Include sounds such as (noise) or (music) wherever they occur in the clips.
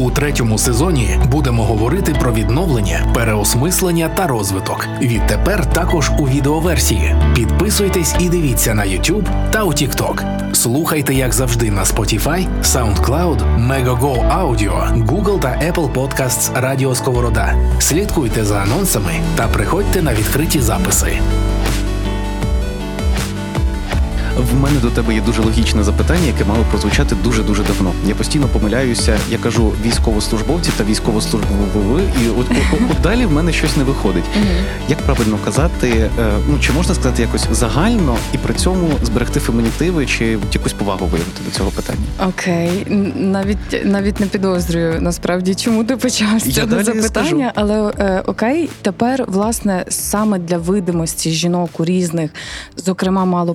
У третьому сезоні будемо говорити про відновлення, переосмислення та розвиток. Відтепер також у відеоверсії. Підписуйтесь і дивіться на YouTube та у TikTok. Слухайте, як завжди, на Spotify, SoundCloud, Megogo Audio, Google та Apple Podcasts Радіо Сковорода. Слідкуйте за анонсами та приходьте на відкриті записи. В мене до тебе є дуже логічне запитання, яке мало прозвучати дуже дуже давно. Я постійно помиляюся. Я кажу військовослужбовці та військовослужбові, і от, от, от далі в мене щось не виходить. Як правильно казати, е, ну чи можна сказати якось загально і при цьому зберегти фемінітиви чи якусь повагу виявити до цього питання? Окей, навіть навіть не підозрюю насправді, чому ти почав з цього запитання, скажу. але е, окей, тепер власне саме для видимості жінок у різних, зокрема мало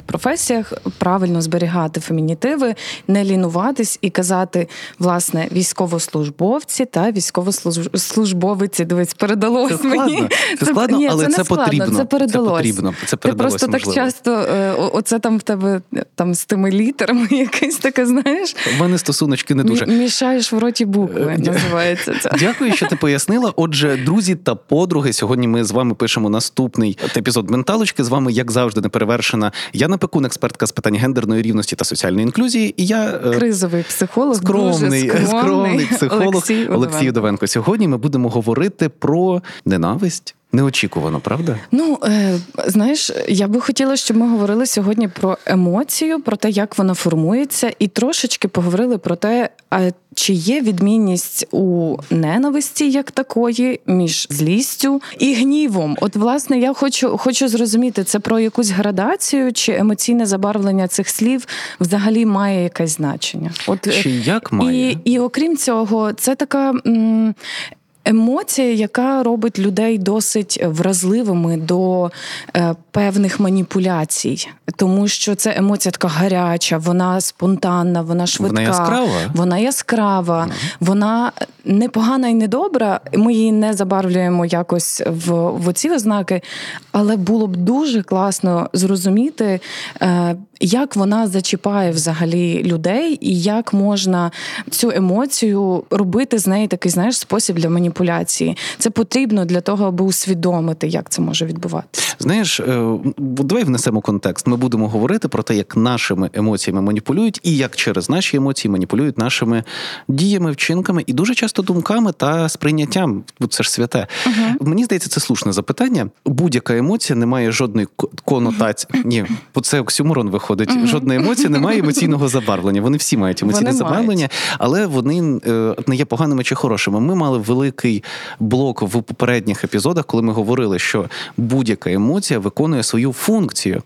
представлених професіях, правильно зберігати фемінітиви, не лінуватись і казати власне військовослужбовці та військовослужбовиці. Дивись, передалось це мені. Складно. Це складно, ні, але це, це, складно, потрібно. Це передалось. Це потрібно. Це Ти просто можливо. так часто, е, оце там в тебе там з тими літерами (laughs) якесь таке, знаєш. У мене стосуночки не дуже. Мішаєш в роті букви, називається це. Дякую, що ти пояснила. Отже, друзі та подруги, сьогодні ми з вами пишемо наступний епізод менталочки. З вами, як завжди, неперевершена Яна Пекун, експертка з питань гендерної рівності та соціальної інклюзії. І я е, кризовий психолог, скромний, дуже скромний, скромний психолог Олексій Олексій Удовенко. Сьогодні ми будемо говорити про ненависть. Неочікувано, правда? Ну е, знаєш, я би хотіла, щоб ми говорили сьогодні про емоцію, про те, як вона формується, і трошечки поговорили про те, а чи є відмінність у ненависті як такої між злістю і гнівом. От, власне, я хочу хочу зрозуміти, це про якусь градацію, чи емоційне забарвлення цих слів взагалі має якесь значення? От чи як має? І, і окрім цього, це така. М- Емоція, яка робить людей досить вразливими до е, певних маніпуляцій, тому що це емоція така гаряча, вона спонтанна, вона швидка, вона яскрава, вона яскрава, mm. вона непогана і недобра. Ми її не забарвлюємо якось в, в оці ознаки, але було б дуже класно зрозуміти, е, як вона зачіпає взагалі людей, і як можна цю емоцію робити з неї такий знаєш спосіб для маніпуляції. Це потрібно для того, аби усвідомити, як це може відбуватися. Знаєш, давай внесемо контекст. Ми будемо говорити про те, як нашими емоціями маніпулюють, і як через наші емоції маніпулюють нашими діями, вчинками і дуже часто думками та сприйняттям. Це ж святе. uh Мені здається, це слушне запитання. Будь-яка емоція не має жодної конотації. Ні, бо це оксюморон виходить. Uh-huh. Жодної емоції немає емоційного забарвлення. Вони всі мають емоційне вони забарвлення, мають. але вони не є поганими чи хорошими. Ми мали великий блок в попередніх епізодах, коли ми говорили, що будь-яка емоція виконує свою функцію.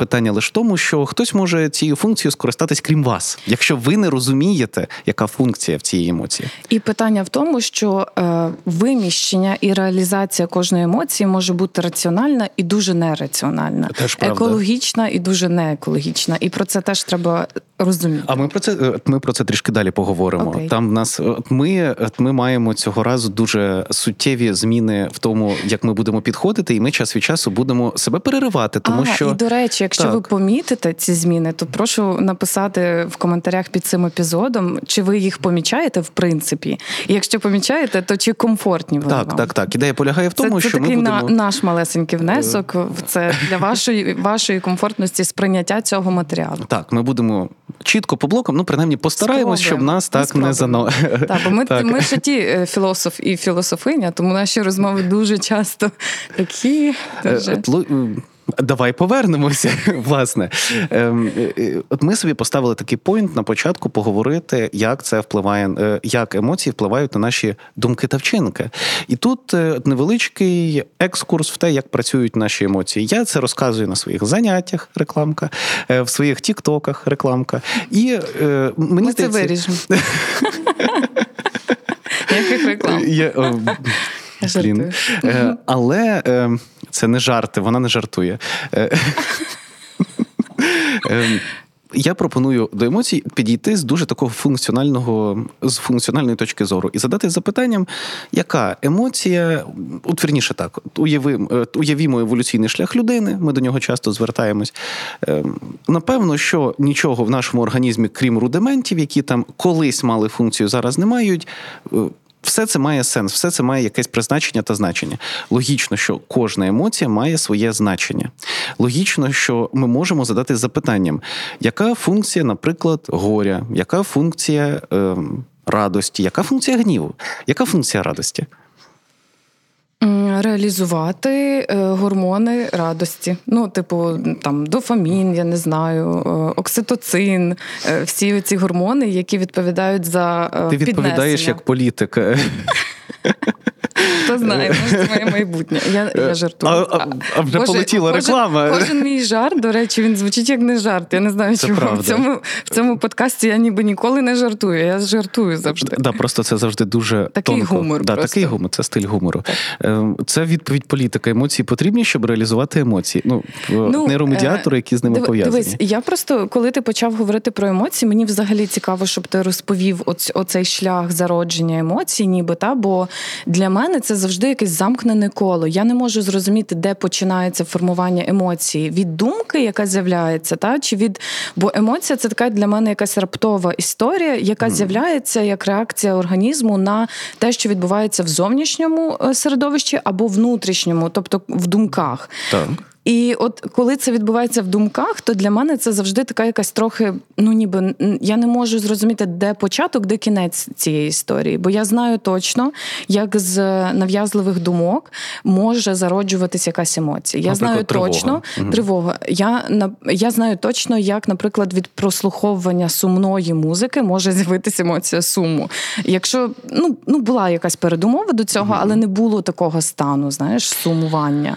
Питання лише в тому, що хтось може цією функцією скористатись крім вас, якщо ви не розумієте, яка функція в цій емоції. І питання в тому, що е, виміщення і реалізація кожної емоції може бути раціональна і дуже нераціональна, Теж екологічна і дуже неекологічна. І про це теж треба розуміти. А ми про це ми про це трішки далі поговоримо. Okay. Там в нас ми, ми маємо цього разу дуже суттєві зміни в тому, як ми будемо підходити, і ми час від часу будемо себе переривати, тому а, що і до речі, якщо так. ви помітите ці зміни, то прошу написати в коментарях під цим епізодом, чи ви їх помічаєте в принципі. І якщо помічаєте, то чи комфортні вони так, вам? так, так. Ідея полягає в тому, це, що це такий ми будемо... на, наш малесенький внесок в це для вашої вашої комфортності сприйняття цього матеріалу. Так, ми будемо чітко по блокам, ну принаймні постараємось, щоб нас так Спробуємо. не зано. Так, бо ми, так. ми ще ті філософ і філософиня, тому наші розмови дуже часто такі. Дуже... Давай повернемося. (laughs) Власне, от ми собі поставили такий пойнт на початку поговорити, як це впливає, як емоції впливають на наші думки та вчинки. І тут невеличкий екскурс в те, як працюють наші емоції. Я це розказую на своїх заняттях, рекламка, в своїх тіктоках, рекламка. І мені ми це виріжемо. (laughs) Яких реклам? Блін. Е, але е, це не жарти, вона не жартує. Е, (laughs) я пропоную до емоцій підійти з дуже такого функціонального з функціональної точки зору і задати запитанням, яка емоція, от верніше так, уяви, е, уявімо еволюційний шлях людини, ми до нього часто звертаємось. Ем, напевно, що нічого в нашому організмі, крім рудиментів, які там колись мали функцію, зараз не мають. Все це має сенс, все це має якесь призначення та значення. Логічно, що кожна емоція має своє значення. Логічно, що ми можемо задати запитанням, яка функція, наприклад, горя, яка функція е, радості, яка функція гніву, яка функція радості? Реалізувати е, гормони радості. Ну, типу, там дофамін, я не знаю, е, окситоцин, е, всі ці гормони, які відповідають за Ти відповідаєш піднесення. як політик. (laughs) Хто знає, може, це моє майбутнє. Я я жартую. А, а, а вже Боже, полетіла кожен, реклама. Кожен мій жарт, до речі, він звучить як не жарт. Я не знаю, Це чому правда. в цьому в цьому подкасті я ніби ніколи не жартую. Я жартую завжди. Да, просто це завжди дуже Такий тонко. гумор Да, просто. такий гумор, це стиль гумору. Ем, Це відповідь політика. Емоції потрібні, щоб реалізувати емоції. Ну, Ну, нейромедіатори, які з ними Диви- пов'язані. Дивись, я просто коли ти почав говорити про емоції, мені взагалі цікаво, щоб ти розповів оць, оцей шлях зародження емоцій, ніби та бо для мене це завжди якесь замкнене коло. Я не можу зрозуміти, де починається формування емоції від думки, яка з'являється, та чи від бо емоція це така для мене якась раптова історія, яка з'являється як реакція організму на те, що відбувається в зовнішньому е, середовищі або внутрішньому, тобто в думках. Так. І от коли це відбувається в думках, то для мене це завжди така якась трохи, ну ніби я не можу зрозуміти, де початок, де кінець цієї історії. Бо я знаю точно, як з нав'язливих думок може зароджуватись якась емоція. Я Наприклад, знаю тривога. точно Мгм. тривога. Я я знаю точно, як, наприклад, від прослуховування сумної музики може з'явитися емоція суму. Якщо ну, ну була якась передумова до цього, але не було такого стану, знаєш, сумування.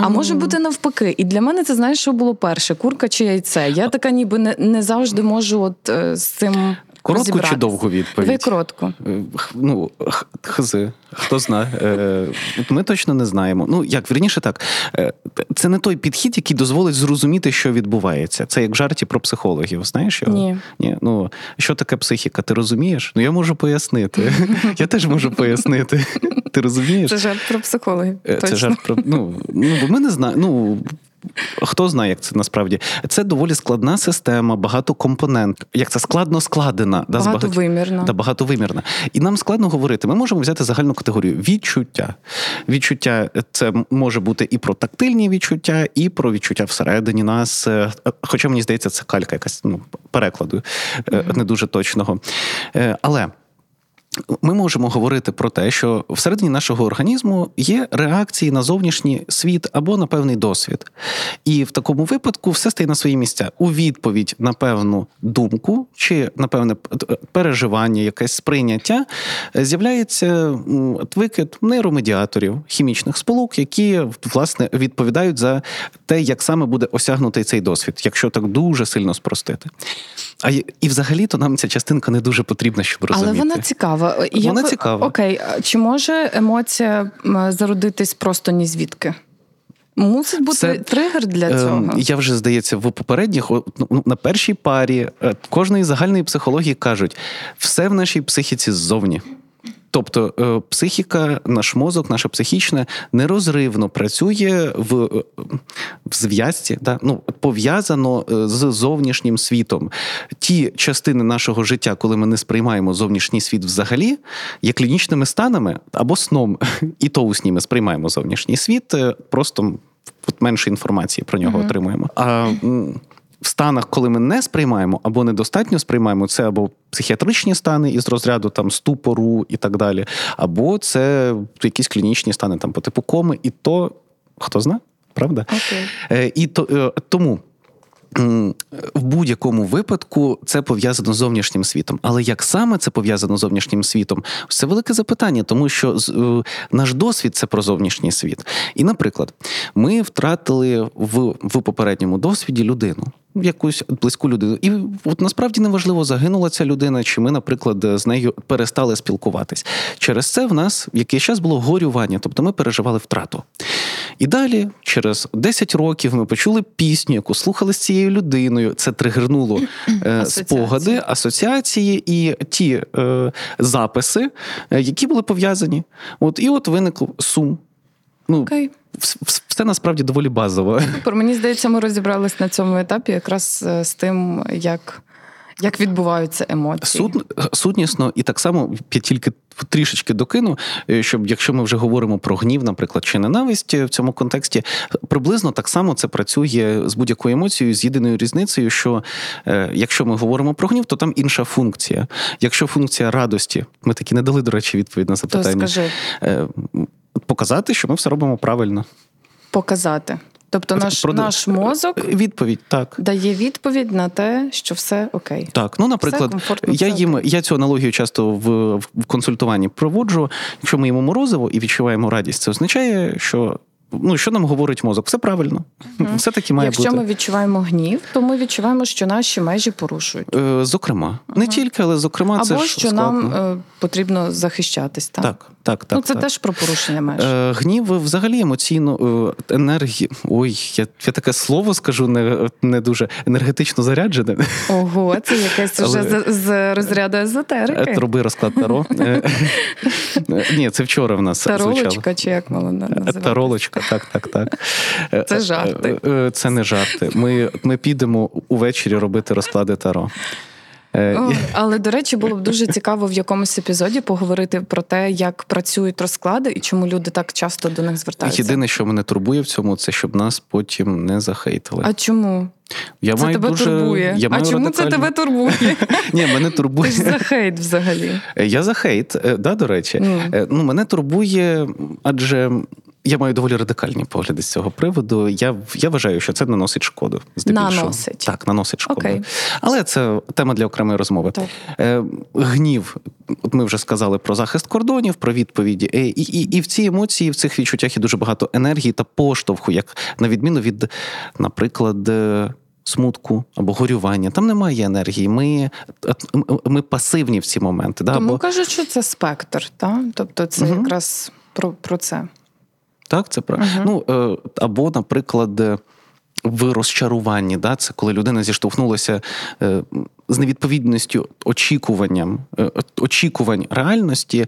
А може бути навпаки. І для мене це знаєш, що було перше: курка чи яйце. Я така ніби не, не завжди можу от е, з цим. Коротку чи довгу відповідь? Давай коротко. Е, Ну, х- хзи, хто знає. Е, Ми точно не знаємо. Ну, як вірніше так, е, це не той підхід, який дозволить зрозуміти, що відбувається. Це як в жарті про психологів. Знаєш його? Ні. Ні. Ну, що таке психіка? Ти розумієш? Ну, я можу пояснити. (laughs) Я теж можу пояснити. Ти розумієш? Це жарт про психологів. Це жарт про ну, ну бо ми не знаємо. Ну хто знає, як це насправді. Це доволі складна система, багато компонент. Як це складно складена, да, Багатовимірна. Да, багатовимірна. І нам складно говорити. Ми можемо взяти загальну категорію відчуття. Відчуття це може бути і про тактильні відчуття, і про відчуття всередині нас. Е, Хоча мені здається, це калька якась ну, перекладу е, не дуже точного. Е, Але. Ми можемо говорити про те, що всередині нашого організму є реакції на зовнішній світ або на певний досвід. І в такому випадку все стає на свої місця. У відповідь на певну думку чи на певне переживання, якесь сприйняття, е, з'являється викид нейромедіаторів, хімічних сполук, які власне відповідають за те, як саме буде осягнутий цей досвід, якщо так дуже сильно спростити. А і взагалі-то нам ця частинка не дуже потрібна, щоб розуміти. Але вона цікава. Вона цікава. Окей, чи може емоція зародитись просто ні звідки? Мусить бути Це, тригер для Ем, цього. Я вже здається, в попередніх ну, на першій парі е, кожної загальної психології кажуть, все в нашій психіці ззовні. Тобто е, психіка, наш мозок, наша психічна нерозривно працює в, е, в зв'язці, да? ну, пов'язано е, з зовнішнім світом. Ті частини нашого життя, коли ми не сприймаємо зовнішній світ взагалі, є клінічними станами або сном, (laughs) і то у сні ми сприймаємо зовнішній світ, просто от менше інформації про нього отримуємо. А в станах, коли ми не сприймаємо або недостатньо сприймаємо, це або психіатричні стани із розряду там ступору і так далі, або це якісь клінічні стани там по типу коми, і то хто знає, правда? Окей. Е, І то, е, тому. В будь-якому випадку це пов'язано з зовнішнім світом. Але як саме це пов'язано з зовнішнім світом? Це велике запитання, тому що е, наш досвід це про зовнішній світ. І, наприклад, ми втратили в, в попередньому досвіді людину. Якусь близьку людину. І от насправді неважливо, загинула ця людина, чи ми, наприклад, з нею перестали спілкуватись. Через це в нас якийсь час було горювання, тобто ми переживали втрату. І далі, через 10 років, ми почули пісню, яку слухали з цією людиною. Це тригернуло е, спогади, асоціації і ті е, записи, е, які були пов'язані. От і от виник сум. Ну, Окей. Все насправді доволі базово. Супер. Мені здається, ми розібрались на цьому етапі якраз е, з тим, як. Як відбуваються емоції? Суд, сутнісно, і так само я тільки трішечки докину, е, щоб якщо ми вже говоримо про гнів, наприклад, чи ненависть в цьому контексті, приблизно так само це працює з будь-якою емоцією, з єдиною різницею, що е, якщо ми говоримо про гнів, то там інша функція. Якщо функція радості, ми таки не дали, до речі, відповідь на запитання. То скажи. Е, показати, що ми все робимо правильно. Показати. Тобто наш Проди... наш мозок відповідь так дає відповідь на те, що все окей. Так, ну наприклад, я їм я цю аналогію часто в, в консультуванні проводжу. Якщо ми їмо морозиво і відчуваємо радість, це означає, що ну що нам говорить мозок? Все правильно, угу. (laughs) все таки має Якщо бути. ми відчуваємо гнів, то ми відчуваємо, що наші межі порушують. Е, Зокрема, угу. не тільки, але зокрема, Або це що складно. нам е, потрібно захищатись. Так, так, так. так ну це так. теж про порушення меж. Е, Гнів взагалі емоційно е, енергії. Ой, я я таке слово скажу, не не дуже енергетично заряджене. Ого, це якесь вже але... з, з розряду езотерики. Роби розклад таро. Ні, це вчора в нас Таролочка, чи як мало називати? Таролочка, так, так, так. Це жарти. Це не жарти. Ми, Ми підемо увечері робити розклади таро. О, але до речі, було б дуже цікаво в якомусь епізоді поговорити про те, як працюють розклади і чому люди так часто до них звертаються. Єдине, що мене турбує в цьому, це щоб нас потім не захейтили. А чому? Я це маю тебе дуже... турбує. Я а чому радикальні... це тебе турбує? (laughs) Ні, мене турбує. Ти ж за хейт взагалі. Я за хейт, да, до речі. Mm. Ну, Мене турбує, адже. Я маю доволі радикальні погляди з цього приводу. Я я вважаю, що це наносить шкоду. Здебільшого. Наносить. Так, наносить шкоду. Okay. Але це тема для окремої розмови. Так. Е, Гнів, от ми вже сказали про захист кордонів, про відповіді. Е, і, і, і в цій емоції, в цих відчуттях є дуже багато енергії та поштовху, як на відміну від, наприклад. Смутку або горювання, там немає енергії. Ми ми пасивні в ці моменти. Да? Тому Бо... кажуть, що це спектр, та? тобто це угу. якраз про, про це. Так, це правда. Uh-huh. Ну, або, наприклад, в розчаруванні, да, це коли людина зіштовхнулася з невідповідністю очікуванням, очікувань реальності.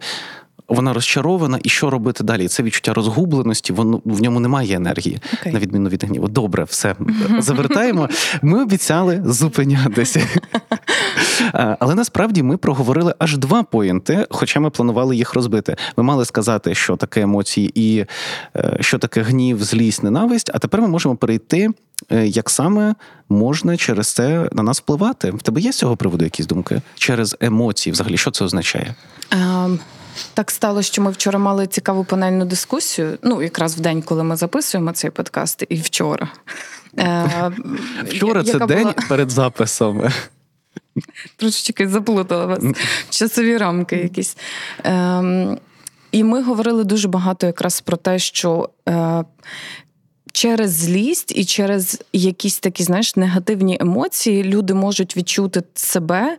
Вона розчарована, і що робити далі? Це відчуття розгубленості, воно в ньому немає енергії, okay. на відміну від гніву. Добре, все завертаємо. Ми обіцяли зупинятися. (laughs) Але насправді ми проговорили аж два поінти, хоча ми планували їх розбити. Ми мали сказати, що таке емоції і що таке гнів, злість, ненависть. А тепер ми можемо перейти, як саме можна через це на нас впливати. В тебе є з цього приводу якісь думки? Через емоції, взагалі, що це означає? Um... Так стало, що ми вчора мали цікаву панельну дискусію. Ну, якраз в день, коли ми записуємо цей подкаст, і вчора. Вчора це день перед записом. Трошечки заплутала вас. Часові рамки якісь. Ем, І ми говорили дуже багато якраз про те, що. Е, Через злість і через якісь такі, знаєш, негативні емоції люди можуть відчути себе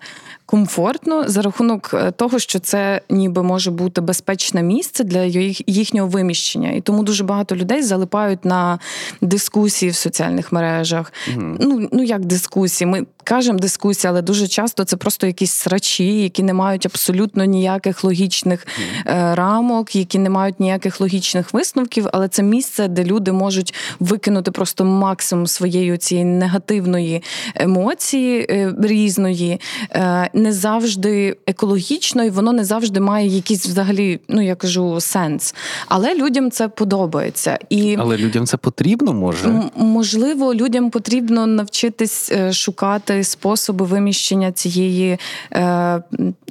комфортно за рахунок того, що це ніби може бути безпечне місце для їхнього виміщення. І тому дуже багато людей залипають на дискусії в соціальних мережах. Mm-hmm. Ну ну як дискусії? Ми кажемо дискусії, але дуже часто це просто якісь срачі, які не мають абсолютно ніяких логічних mm-hmm. рамок, які не мають ніяких логічних висновків. Але це місце, де люди можуть викинути просто максимум своєї цієї негативної емоції е, різної. Е, не завжди екологічно, і воно не завжди має якийсь взагалі, ну я кажу, сенс. Але людям це подобається. І Але людям це потрібно може? Можливо, людям потрібно навчитись шукати способи виміщення цієї е,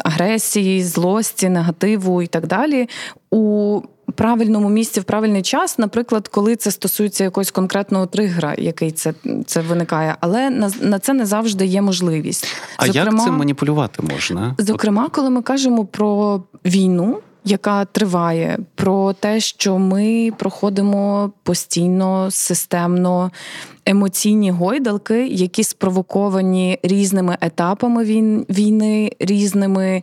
агресії, злості, негативу і так далі. у правильному місці в правильний час, наприклад, коли це стосується якогось конкретного тригера, який це це виникає, але на на це не завжди є можливість. А зокрема, як цим маніпулювати можна? Зокрема, коли ми кажемо про війну. Яка триває, про те, що ми проходимо постійно, системно емоційні гойдалки, які спровоковані різними етапами війни, різними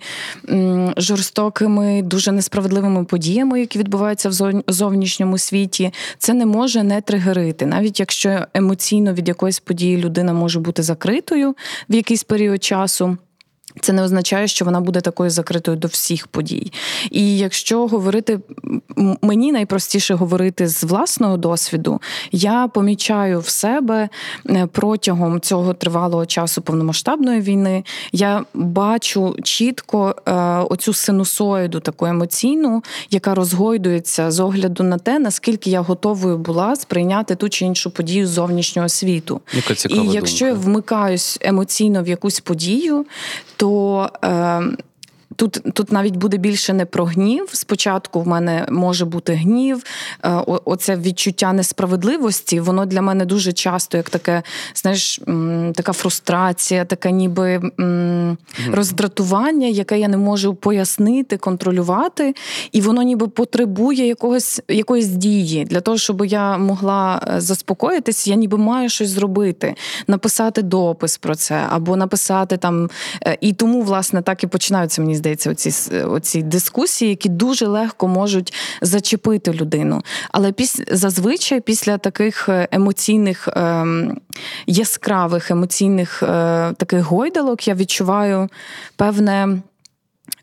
жорстокими, дуже несправедливими подіями, які відбуваються в зовнішньому світі, це не може не тригерити, навіть якщо емоційно від якоїсь події людина може бути закритою в якийсь період часу. Це не означає, що вона буде такою закритою до всіх подій. І якщо говорити мені найпростіше говорити з власного досвіду, я помічаю в себе е, протягом цього тривалого часу повномасштабної війни, я бачу чітко е, оцю синусоїду таку емоційну, яка розгойдується з огляду на те, наскільки я готовою була сприйняти ту чи іншу подію з зовнішнього світу. Яка цікава І якщо думка. я вмикаюсь емоційно в якусь подію, то е, Тут тут навіть буде більше не про гнів. Спочатку в мене може бути гнів, е, оце відчуття несправедливості. Воно для мене дуже часто як таке, знаєш, така фрустрація, таке ніби роздратування, яке я не можу пояснити, контролювати, і воно ніби потребує якогось якоїсь дії для того, щоб я могла е, заспокоїтись, я ніби маю щось зробити, написати допис про це або написати там. Е, і тому, власне, так і починаються мені здається, оці оці дискусії, які дуже легко можуть зачепити людину. Але піс, зазвичай після таких е, емоційних е, яскравих емоційних е, таких гойдалок я відчуваю певне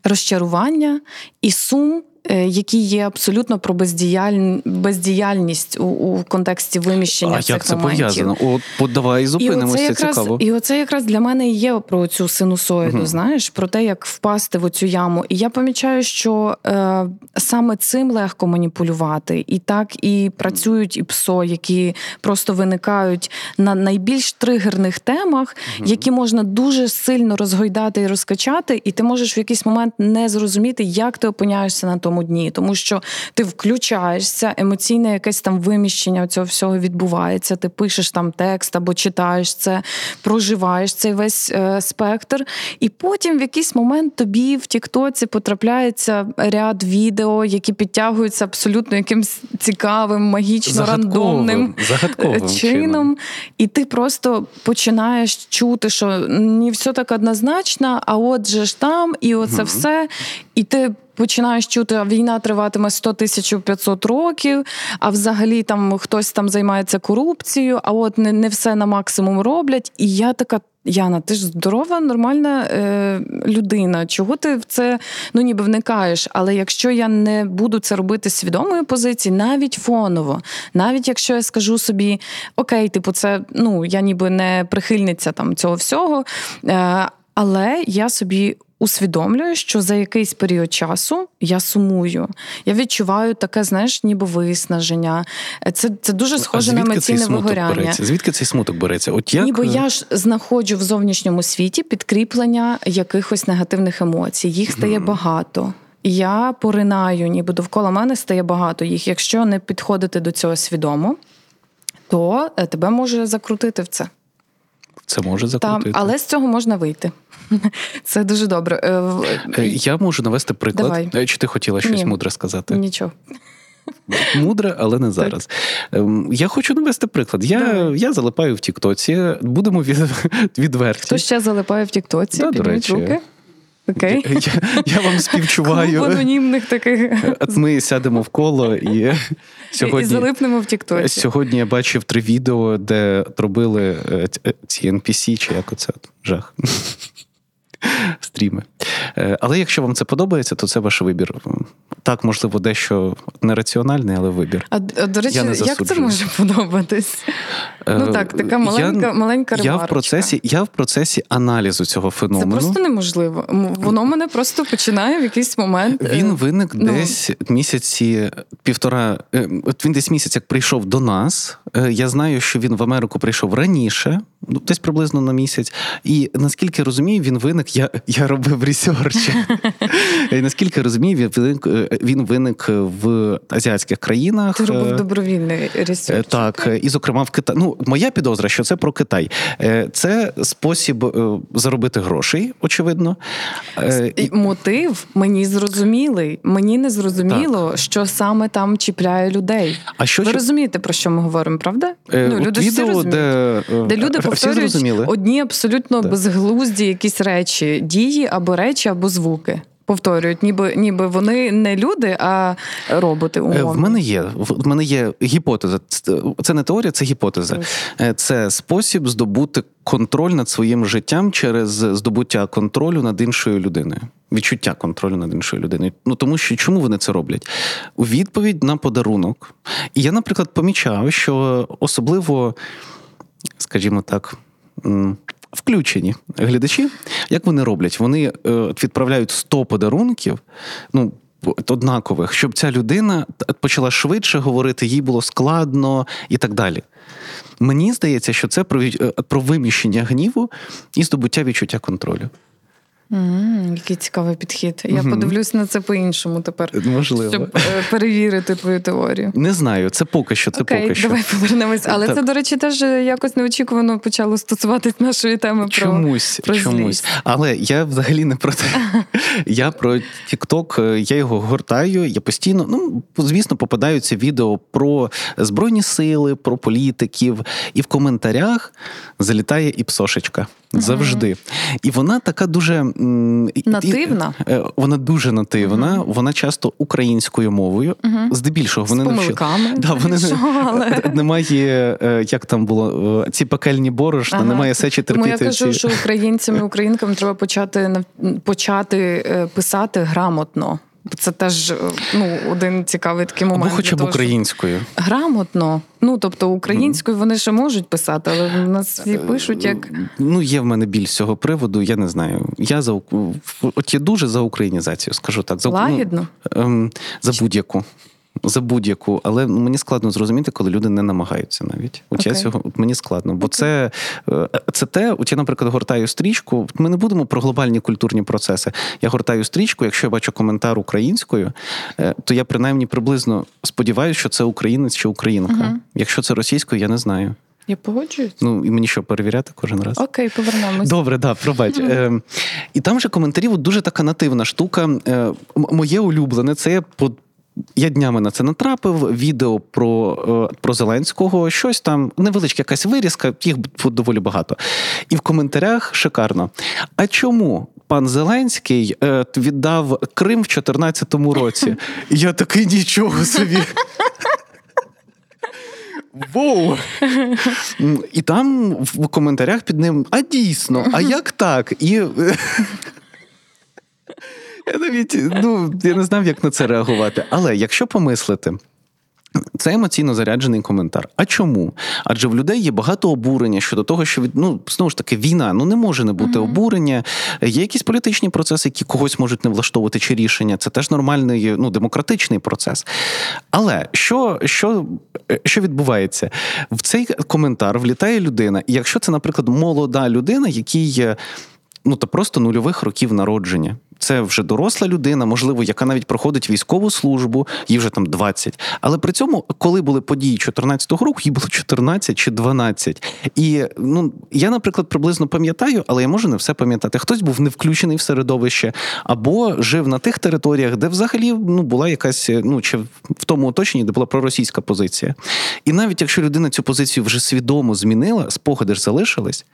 розчарування і сум. Е, які є абсолютно про бездіяль... бездіяльність у, у контексті виміщення. А цих як це моментів. пов'язано? От подавай зупинимося. І якраз, цікаво. І оце якраз для мене є про цю синусоїду, угу. знаєш, про те, як впасти в оцю яму. І я помічаю, що е, саме цим легко маніпулювати, і так і працюють і ПСО, які просто виникають на найбільш тригерних темах, угу. які можна дуже сильно розгойдати і розкачати, і ти можеш в якийсь момент не зрозуміти, як ти опиняєшся на тому тому дні, тому що ти включаєшся, емоційне якесь там виміщення цього всього відбувається. Ти пишеш там текст або читаєш це, проживаєш цей весь е, спектр, і потім в якийсь момент тобі в Тіктоці потрапляється ряд відео, які підтягуються абсолютно якимсь цікавим, магічно рандомним загадковим чином. чином. І ти просто починаєш чути, що не все так однозначно, а отже ж там, і оце угу. все. І ти починаєш чути, а війна триватиме 100 тисяч 500 років, а взагалі там хтось там займається корупцією, а от не не все на максимум роблять. І я така. Яна, ти ж здорова, нормальна е, людина. Чого ти в це ну ніби вникаєш? Але якщо я не буду це робити з свідомої позиції, навіть фоново, навіть якщо я скажу собі окей, типу, це ну я ніби не прихильниця там цього всього, е, але я собі усвідомлюю, що за якийсь період часу я сумую. Я відчуваю таке, знаєш, ніби виснаження. Це це дуже схоже на емоційне вигоряння. Береться? Звідки цей смуток береться? От як... Ніби я ж знаходжу в зовнішньому світі підкріплення якихось негативних емоцій. Їх стає mm. багато. Я поринаю, ніби довкола мене стає багато їх. Якщо не підходити до цього свідомо, то е, тебе може закрутити в це. Це може закрутити. Так, але з цього можна вийти. (laughs) Це дуже добре. Е, е, я можу навести приклад. Давай. Е, чи ти хотіла щось Ні. мудре сказати? Нічого. Мудре, але не зараз. Так. Ем, я хочу навести приклад. Я я залипаю в Тіктоці, будемо від, (laughs) відверті. Хто ще залипає в Тіктоці? Да, до речі. руки. Окей. Я, я я, вам співчуваю. Клуб анонімних таких. Ми сядемо в коло і сьогодні і залипнемо в Тіктоці. Сьогодні я бачив три відео, де робили ці NPC, чи як оце жах (laughs) стріми. Е, але якщо вам це подобається, то це ваш вибір. Так, можливо, дещо нераціональний, але вибір. А до речі, як це може подобатись? Е, ну так, така маленька, я, маленька ремарочка. Я в процесі я в процесі аналізу цього феномену. Це просто неможливо. Воно мене просто починає в якийсь момент. Е, він виник ну... десь місяці півтора. От він десь місяць як прийшов до нас. Я знаю, що він в Америку прийшов раніше. ну, десь приблизно на місяць. І наскільки розумію, він виник. Я я робив ресерч. (laughs) І наскільки розумію, він виник, він виник в азіатських країнах. Ти робив добровільний research. Так, і зокрема в Китаї. Ну, моя підозра, що це про Китай. Це спосіб заробити грошей, очевидно. Мотив мені зрозумілий. Мені не зрозуміло, так. що саме там чіпляє людей. А що Ви розумієте, про що ми говоримо, правда? Е, ну, люди відео, всі де, де люди повторюють одні абсолютно так. безглузді якісь речі, дії або речі, або звуки. Повторюють, ніби ніби вони не люди, а роботи. Е, умовно. В мене є в мене є гіпотеза. Це не теорія, це гіпотеза. Е, це спосіб здобути контроль над своїм життям через здобуття контролю над іншою людиною. Відчуття контролю над іншою людиною. Ну тому що чому вони це роблять? У відповідь на подарунок. І я, наприклад, помічав, що особливо, скажімо так включені глядачі. Як вони роблять? Вони е, відправляють 100 подарунків. ну, Однакових, щоб ця людина почала швидше говорити, їй було складно і так далі. Мені здається, що це про е, про виміщення гніву і здобуття відчуття контролю. Mm, який цікавий підхід. Я mm-hmm. подивлюсь на це по-іншому тепер. Можливо. Щоб е, перевірити твою теорію. Не знаю, це поки що. Це Окей, поки що. Давай повернемось. Але Так. це, до речі, теж якось неочікувано почало стосуватись нашої теми чомусь, про чомусь. Але я взагалі не про те. (laughs) Я про TikTok, е, я його гортаю. Я постійно, ну звісно, попадаються відео про збройні сили, про політиків, і в коментарях залітає і псошечка. Завжди. І вона така дуже нативна. І, е, вона дуже нативна, вона часто українською мовою. Здебільшого вони З помилками. Да, вони Що, але... немає, е, як там було е, ці пекельні борошна, ага. немає сечі терпіти. Тому я кажу, ці... що українцям і (laughs) українкам треба почати почати писати грамотно. Це теж ну, один цікавий такий момент. Або хоча б українською. Грамотно. Ну, тобто українською вони ще можуть писати, але в нас всі пишуть як. Ну, є в мене біль з цього приводу, я не знаю. Я за От я дуже за українізацію, скажу так. За, Лагідно? Ну, ем, за будь-яку за будь-яку, але мені складно зрозуміти, коли люди не намагаються навіть. От okay. я цього от мені складно, бо okay. це е, це те, от я, наприклад, гортаю стрічку. Ми не будемо про глобальні культурні процеси. Я гортаю стрічку, якщо я бачу коментар українською, е, то я принаймні приблизно сподіваюся, що це українець чи українка. Uh-huh. Якщо це російською, я не знаю. Я погоджуюсь. Ну і мені що перевіряти кожен раз? Окей, повернемось. Добре, да, пробач. Е, І там же коментарів дуже така нативна штука. Е, Моє улюблене це по я днями на це натрапив. Відео про е, про Зеленського, щось там, невеличка якась вирізка, їх доволі багато. І в коментарях шикарно. А чому пан Зеленський е, віддав Крим в 2014 році? (laughs) Я такий нічого собі. (laughs) Воу! І там в коментарях під ним, а дійсно, а як так? І я навіть ну, я не знав, як на це реагувати. Але якщо помислити. Це емоційно заряджений коментар. А чому? Адже в людей є багато обурення щодо того, що ну, знову ж таки війна ну не може не бути mm-hmm. обурення. Є якісь політичні процеси, які когось можуть не влаштовувати чи рішення. Це теж нормальний ну, демократичний процес. Але що що, що відбувається? В цей коментар влітає людина, і якщо це, наприклад, молода людина, якій ну та просто нульових років народження. Це вже доросла людина, можливо, яка навіть проходить військову службу, їй вже там 20. Але при цьому, коли були події 14-го року, їй було 14 чи 12. І ну я, наприклад, приблизно пам'ятаю, але я можу не все пам'ятати. Хтось був не включений в середовище, або жив на тих територіях, де взагалі ну була якась, ну чи в тому оточенні, де була проросійська позиція. І навіть якщо людина цю позицію вже свідомо змінила, спогади ж залишились.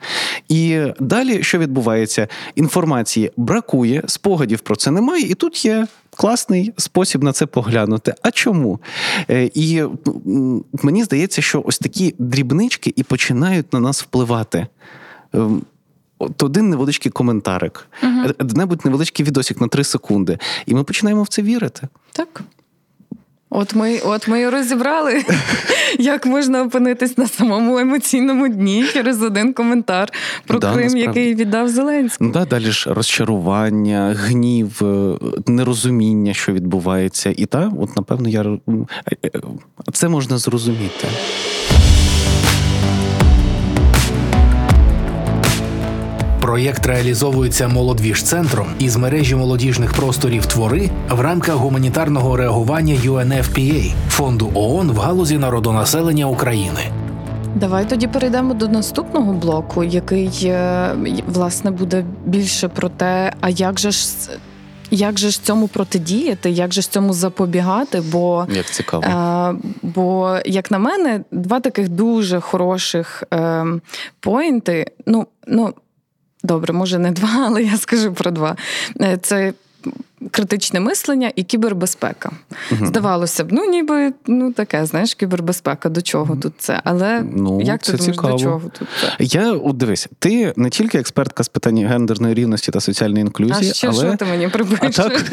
І далі що відбувається? Інформації бракує, спогади спогадів про це немає, і тут є класний спосіб на це поглянути. А чому? Е, і мені здається, що ось такі дрібнички і починають на нас впливати. Ем, от один невеличкий коментарик, uh небудь невеличкий відосик на три секунди, і ми починаємо в це вірити. Так. От ми от ми і розібрали, (laughs) як можна опинитись на самому емоційному дні через один коментар про да, Крим, насправді. який віддав Зеленський. Ну, да, Далі ж розчарування, гнів, е, нерозуміння, що відбувається, і так, от напевно, я е, е, це можна зрозуміти. Проєкт реалізовується молодвіж-центром із мережі молодіжних просторів твори в рамках гуманітарного реагування UNFPA – фонду ООН в галузі народонаселення України. Давай тоді перейдемо до наступного блоку, який е, власне буде більше про те, а як же ж як же ж цьому протидіяти, як же ж цьому запобігати? Бо як цікаво. Е, бо, як на мене, два таких дуже хороших е, поінти. Ну, ну добре, може не два, але я скажу про два. Е, це критичне мислення і кібербезпека. Угу. Здавалося б, ну ніби ну таке, знаєш, кібербезпека, до чого тут це? Але ну, як це ти думаєш, цікаво. до чого тут це? Я от дивись, ти не тільки експертка з питань гендерної рівності та соціальної інклюзії, а ще але що ти мені? А, так...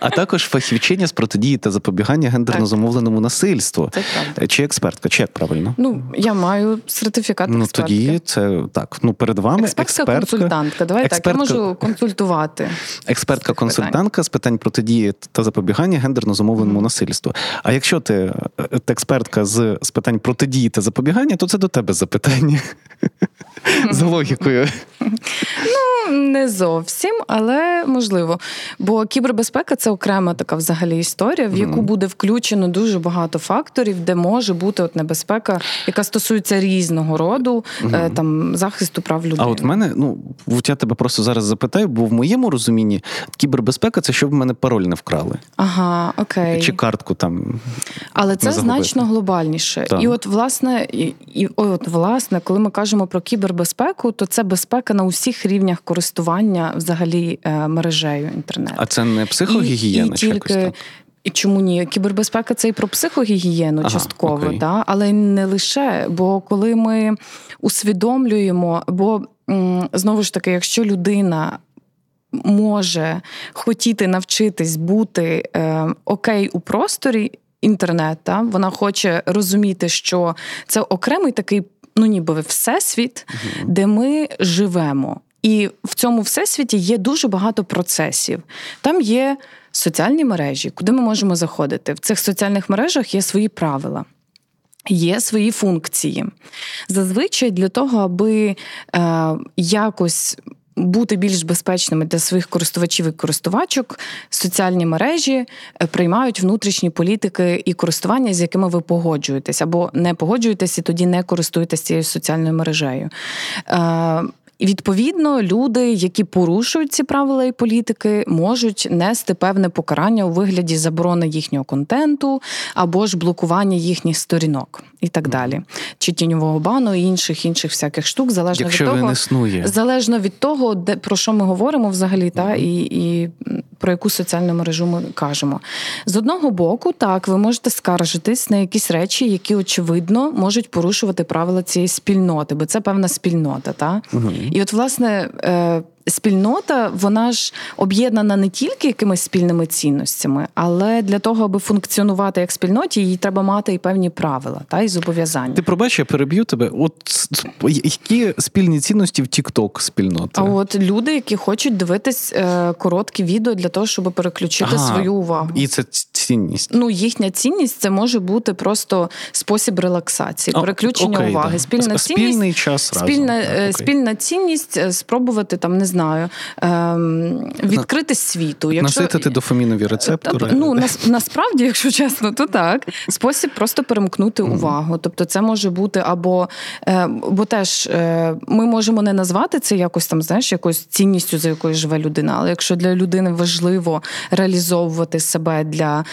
а також фахівчиня з протидії та запобігання гендерно замовленому насильству. Це. Чи експертка, чи як правильно? Ну я маю сертифікат. Ну експертки. тоді це так. Ну перед вами експертка, консультантка. Давай експертка... так, я можу консультувати. Експертка консультантка з питань протидії та запобігання гендерно зумовленому mm-hmm. насильству. А якщо ти е, експертка з, з питань протидії та запобігання, то це до тебе запитання за логікою. Ну, не зовсім, але можливо. Бо кібербезпека це окрема така взагалі історія, в яку буде включено дуже багато факторів, де може бути от небезпека, яка стосується різного роду mm-hmm. там захисту прав людини. А от в мене, ну я тебе просто зараз запитаю, бо в моєму розумінні кібербезпека це щоб в мене пароль не вкрали. Ага, окей. Чи картку там. Але це значно глобальніше. Так. І от, власне, і, і от, власне, коли ми кажемо про кібербезпеку, то це безпека на усіх рівнях користування взагалі е, мережею інтернету. А це не психогігієна? І, і тільки... так? І чому ні? Кібербезпека це і про психогігієну ага, частково, окей. да? але не лише. Бо коли ми усвідомлюємо, бо знову ж таки, якщо людина може хотіти навчитись бути е, окей у просторі інтернету, вона хоче розуміти, що це окремий такий, ну ніби всесвіт, угу. де ми живемо. І в цьому всесвіті є дуже багато процесів. Там є соціальні мережі, куди ми можемо заходити. В цих соціальних мережах є свої правила. Є свої функції. Зазвичай для того, аби е, якось бути більш безпечними для своїх користувачів і користувачок, соціальні мережі е, приймають внутрішні політики і користування, з якими ви погоджуєтесь, або не погоджуєтесь, і тоді не користуєтесь цією соціальною мережею. Е, і відповідно люди, які порушують ці правила і політики, можуть нести певне покарання у вигляді заборони їхнього контенту або ж блокування їхніх сторінок і так далі, чи тіньового бану і інших інших всяких штук, залежно Якщо від того, існує. залежно від того, де про що ми говоримо взагалі, та і, і про яку соціальну мережу ми кажемо. З одного боку, так ви можете скаржитись на якісь речі, які очевидно можуть порушувати правила цієї спільноти, бо це певна спільнота. Та? Угу. І от, власне, е, спільнота вона ж об'єднана не тільки якимись спільними цінностями, але для того, аби функціонувати як спільноті, їй треба мати і певні правила та і зобов'язання. Ти пробач, я переб'ю тебе. От які спільні цінності в TikTok спільноти? А от люди, які хочуть дивитись е, короткі відео для того, щоб переключити ага, свою увагу, і це цінність. Ну їхня цінність це може бути просто спосіб релаксації, переключення окей, уваги. Да. Спільна цінність, спільний час спільна, разом. Е, спільна цінність е, спробувати там не знаю, ем, відкрити світу. Якщо... Наситити дофамінові рецептори. Ну, нас, насправді, якщо чесно, то так. Спосіб просто перемкнути увагу. Тобто, це може бути або е, бо теж е, ми можемо не назвати це якось там, знаєш, якоюсь цінністю, за якою живе людина. Але якщо для людини важливо реалізовувати себе для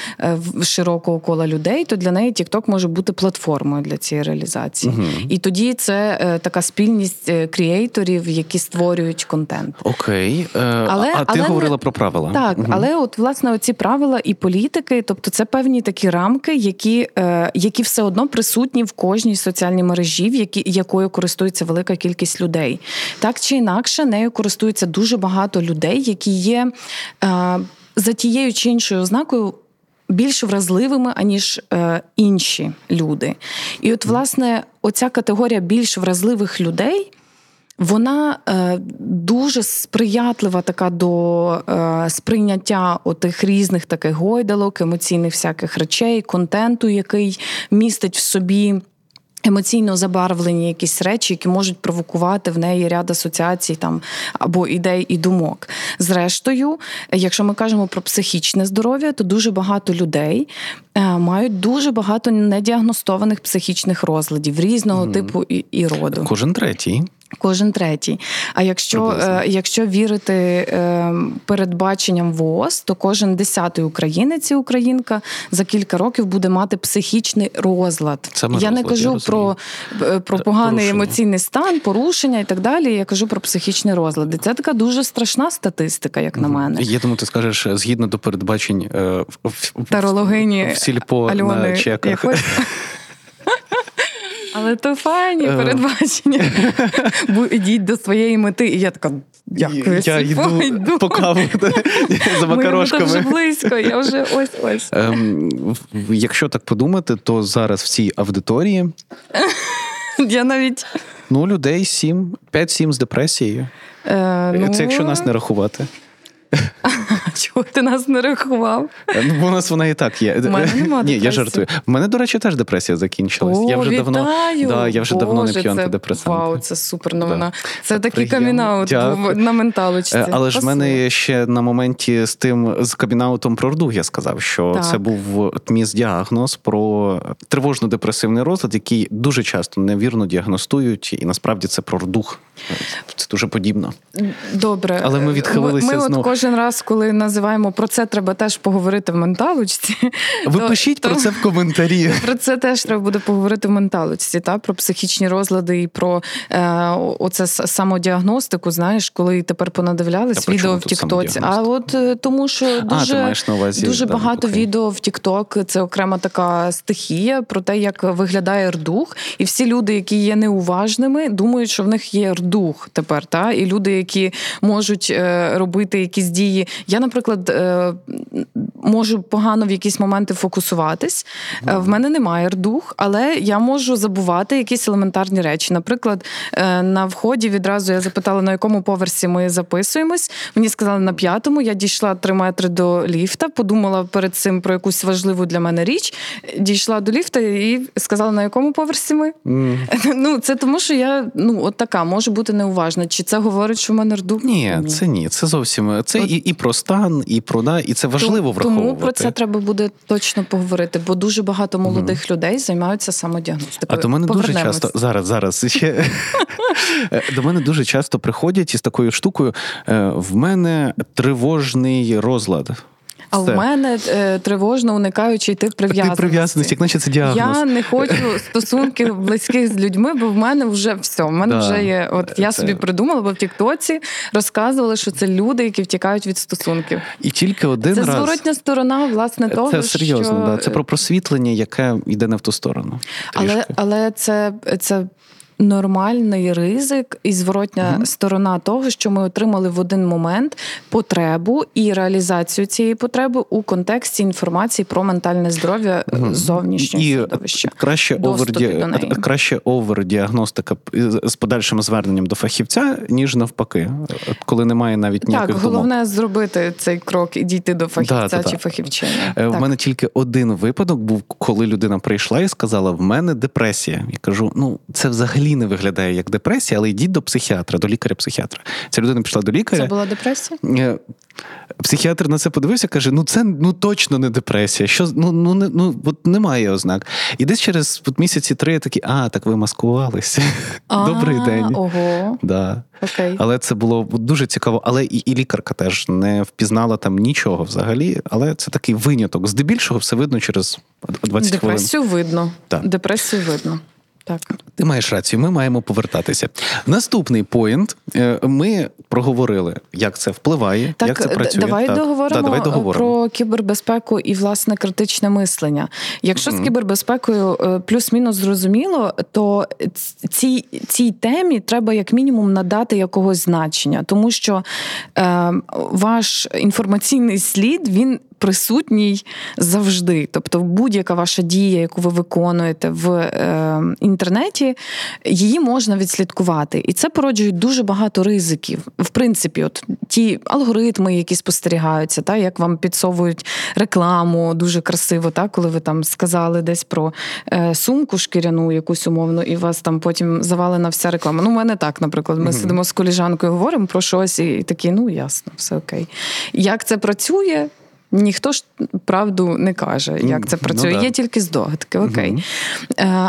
широкого кола людей, то для неї TikTok може бути платформою для цієї реалізації. Угу. І тоді це така спільність креаторів, які створюють контент. Окей, е, але, а ти але говорила не... про правила. Так, угу. але от власне оці правила і політики, тобто це певні такі рамки, які е, які все одно присутні в кожній соціальній мережі, в які, якою користується велика кількість людей. Так чи інакше, нею користується дуже багато людей, які є е, за тією чи іншою ознакою. Більш вразливими, аніж е, інші люди. І от, власне, оця категорія більш вразливих людей вона е, дуже сприятлива така до е, сприйняття отих різних таких гойдалок, емоційних всяких речей, контенту, який містить в собі. Емоційно забарвлені якісь речі, які можуть провокувати в неї ряд асоціацій там або ідей і думок. Зрештою, якщо ми кажемо про психічне здоров'я, то дуже багато людей е, мають дуже багато недіагностованих психічних розладів різного mm. типу і, і роду. Кожен третій. Кожен третій. А якщо е, якщо вірити е, передбаченням ВООЗ, то кожен десятий українець і українка за кілька років буде мати психічний розлад. Саме я розлад, не кажу я про е, про поганий порушення. емоційний стан, порушення і так далі. Я кажу про психічний розлад. І Це така дуже страшна статистика, як на мене. Я думаю, ти скажеш згідно до передбачень е, в, Тарологині в сільпо Альони на чеках. (laughs) Але то файні е. передбачення. (laughs) Ідіть до своєї мети. І я така. Дякую, я йду, по каву (laughs) за макарошками. Ми вже близько, я вже (laughs) ось ось. Ем, Якщо так подумати, то зараз в цій аудиторії я навіть ну людей 7, 5-7 з депресією. Е, ну... Це якщо нас не рахувати. (laughs) Чого ти нас не рахував? Ну, бо у нас вона і так є. У мене нема Ні, я жартую. В мене, до речі, теж депресія закінчилась. О, я вже вітаю! давно да, я вже Боже, давно не п'ю це, антидепресанти. Вау, це супер новина. Да. Це такий камінаут на менталочці. Е, але ж в мене ще на моменті з тим з камінаутом про рдуг я сказав, що так. це був міс діагноз про тривожно-депресивний розлад, який дуже часто невірно діагностують, і насправді це про рдуг. Це дуже подібно. Добре, але ми відхилилися. Ми, ми знов. от кожен раз, коли називаємо про це, треба теж поговорити в менталочці. Ви то, пишіть то, про це в коментарі. (laughs) Про це теж треба буде поговорити в менталочці, та про психічні розлади і про е, оце самодіагностику. Знаєш, коли тепер понадивлялись Та відео в Тіктоці. А от е, тому, що дуже а, увазі, дуже да, багато окей. відео в Тікток. Це окрема така стихія про те, як виглядає рдух, і всі люди, які є неуважними, думають, що в них є рдух тепер. Та і люди, які можуть е, робити якісь дії. Я, наприклад, е, можу погано в якісь моменти фокусуватись. Mm-hmm. В мене немає рдух, але я можу забувати якісь елементарні речі. Наприклад, на вході відразу я запитала, на якому поверсі ми записуємось. Мені сказали на п'ятому. Я дійшла три метри до ліфта, подумала перед цим про якусь важливу для мене річ. Дійшла до ліфта і сказала, на якому поверсі ми. Mm. (laughs) Ну, це тому, що я ну от така можу бути неуважна. Чи це говорить, що в мене рдух? Ні, ні. це ні. Це зовсім це от... і, і про стан, і про да, і це важливо враховувати. Тому про це треба буде точно поговорити, бо дуже багато молодих mm. людей займаються самодіагностикою. А до мене дуже часто зараз, зараз ще до мене дуже часто приходять із такою штукою. «Е, в мене тривожний розлад. А в мене е, тривожно уникаючий тип прив'язаності. Ти прив'язаності, як наче це діагноз. Я не хочу стосунків близьких з людьми, бо в мене вже все. В мене да. вже є. От я це... собі придумала, бо в Тіктоці розказували, що це люди, які втікають від стосунків. І тільки один це раз... зворотня сторона, власне, того. Це серйозно, що... да. Це про просвітлення, яке йде не в ту сторону. Але але це, це нормальний ризик і зворотня mm-hmm. сторона того, що ми отримали в один момент потребу і реалізацію цієї потреби у контексті інформації про ментальне здоров'я mm-hmm. зовнішнього і середовища. Краще оверді... краще овердіагностика з подальшим зверненням до фахівця, ніж навпаки, коли немає навіть ніяких Так, головне думок. зробити цей крок і дійти до фахівця да, чи фахівчині. Е, в мене тільки один випадок був, коли людина прийшла і сказала: в мене депресія. Я кажу: ну це взагалі взагалі не виглядає як депресія, але йдіть до психіатра, до лікаря-психіатра. Ця людина пішла до лікаря. Це була депресія? Е, психіатр на це подивився, каже: ну це ну точно не депресія. Що ну ну не ну от немає ознак. І десь через от, місяці три я такі, а так ви маскувалися. (laughs) Добрий день. Ого. Да. Окей. Але це було дуже цікаво. Але і, і лікарка теж не впізнала там нічого взагалі. Але це такий виняток. Здебільшого все видно через 20 хвилин. Депресію видно. Так. Депресію видно. Так, ти маєш рацію. Ми маємо повертатися. Наступний поінт. Е, ми проговорили, як це впливає, так, як це працює. Давай так. договоримо да, давай договоримо про кібербезпеку і власне критичне мислення. Якщо mm-hmm. з кібербезпекою е, плюс-мінус зрозуміло, то цій цій темі треба як мінімум надати якогось значення, тому що е, ваш інформаційний слід він присутній завжди. Тобто, будь-яка ваша дія, яку ви виконуєте в е, інтернеті, її можна відслідкувати. І це породжує дуже багато ризиків. В принципі, от ті алгоритми, які спостерігаються, та як вам підсовують рекламу дуже красиво, та коли ви там сказали десь про е, сумку шкіряну, якусь умовну, і вас там потім завалена вся реклама. Ну, у мене так, наприклад, ми mm-hmm. сидимо з коліжанкою, говоримо про щось, і такі, ну ясно, все окей. Як це працює? Ніхто ж правду не каже, як це ну працює. Ну, Є тільки здогадки, окей. Угу.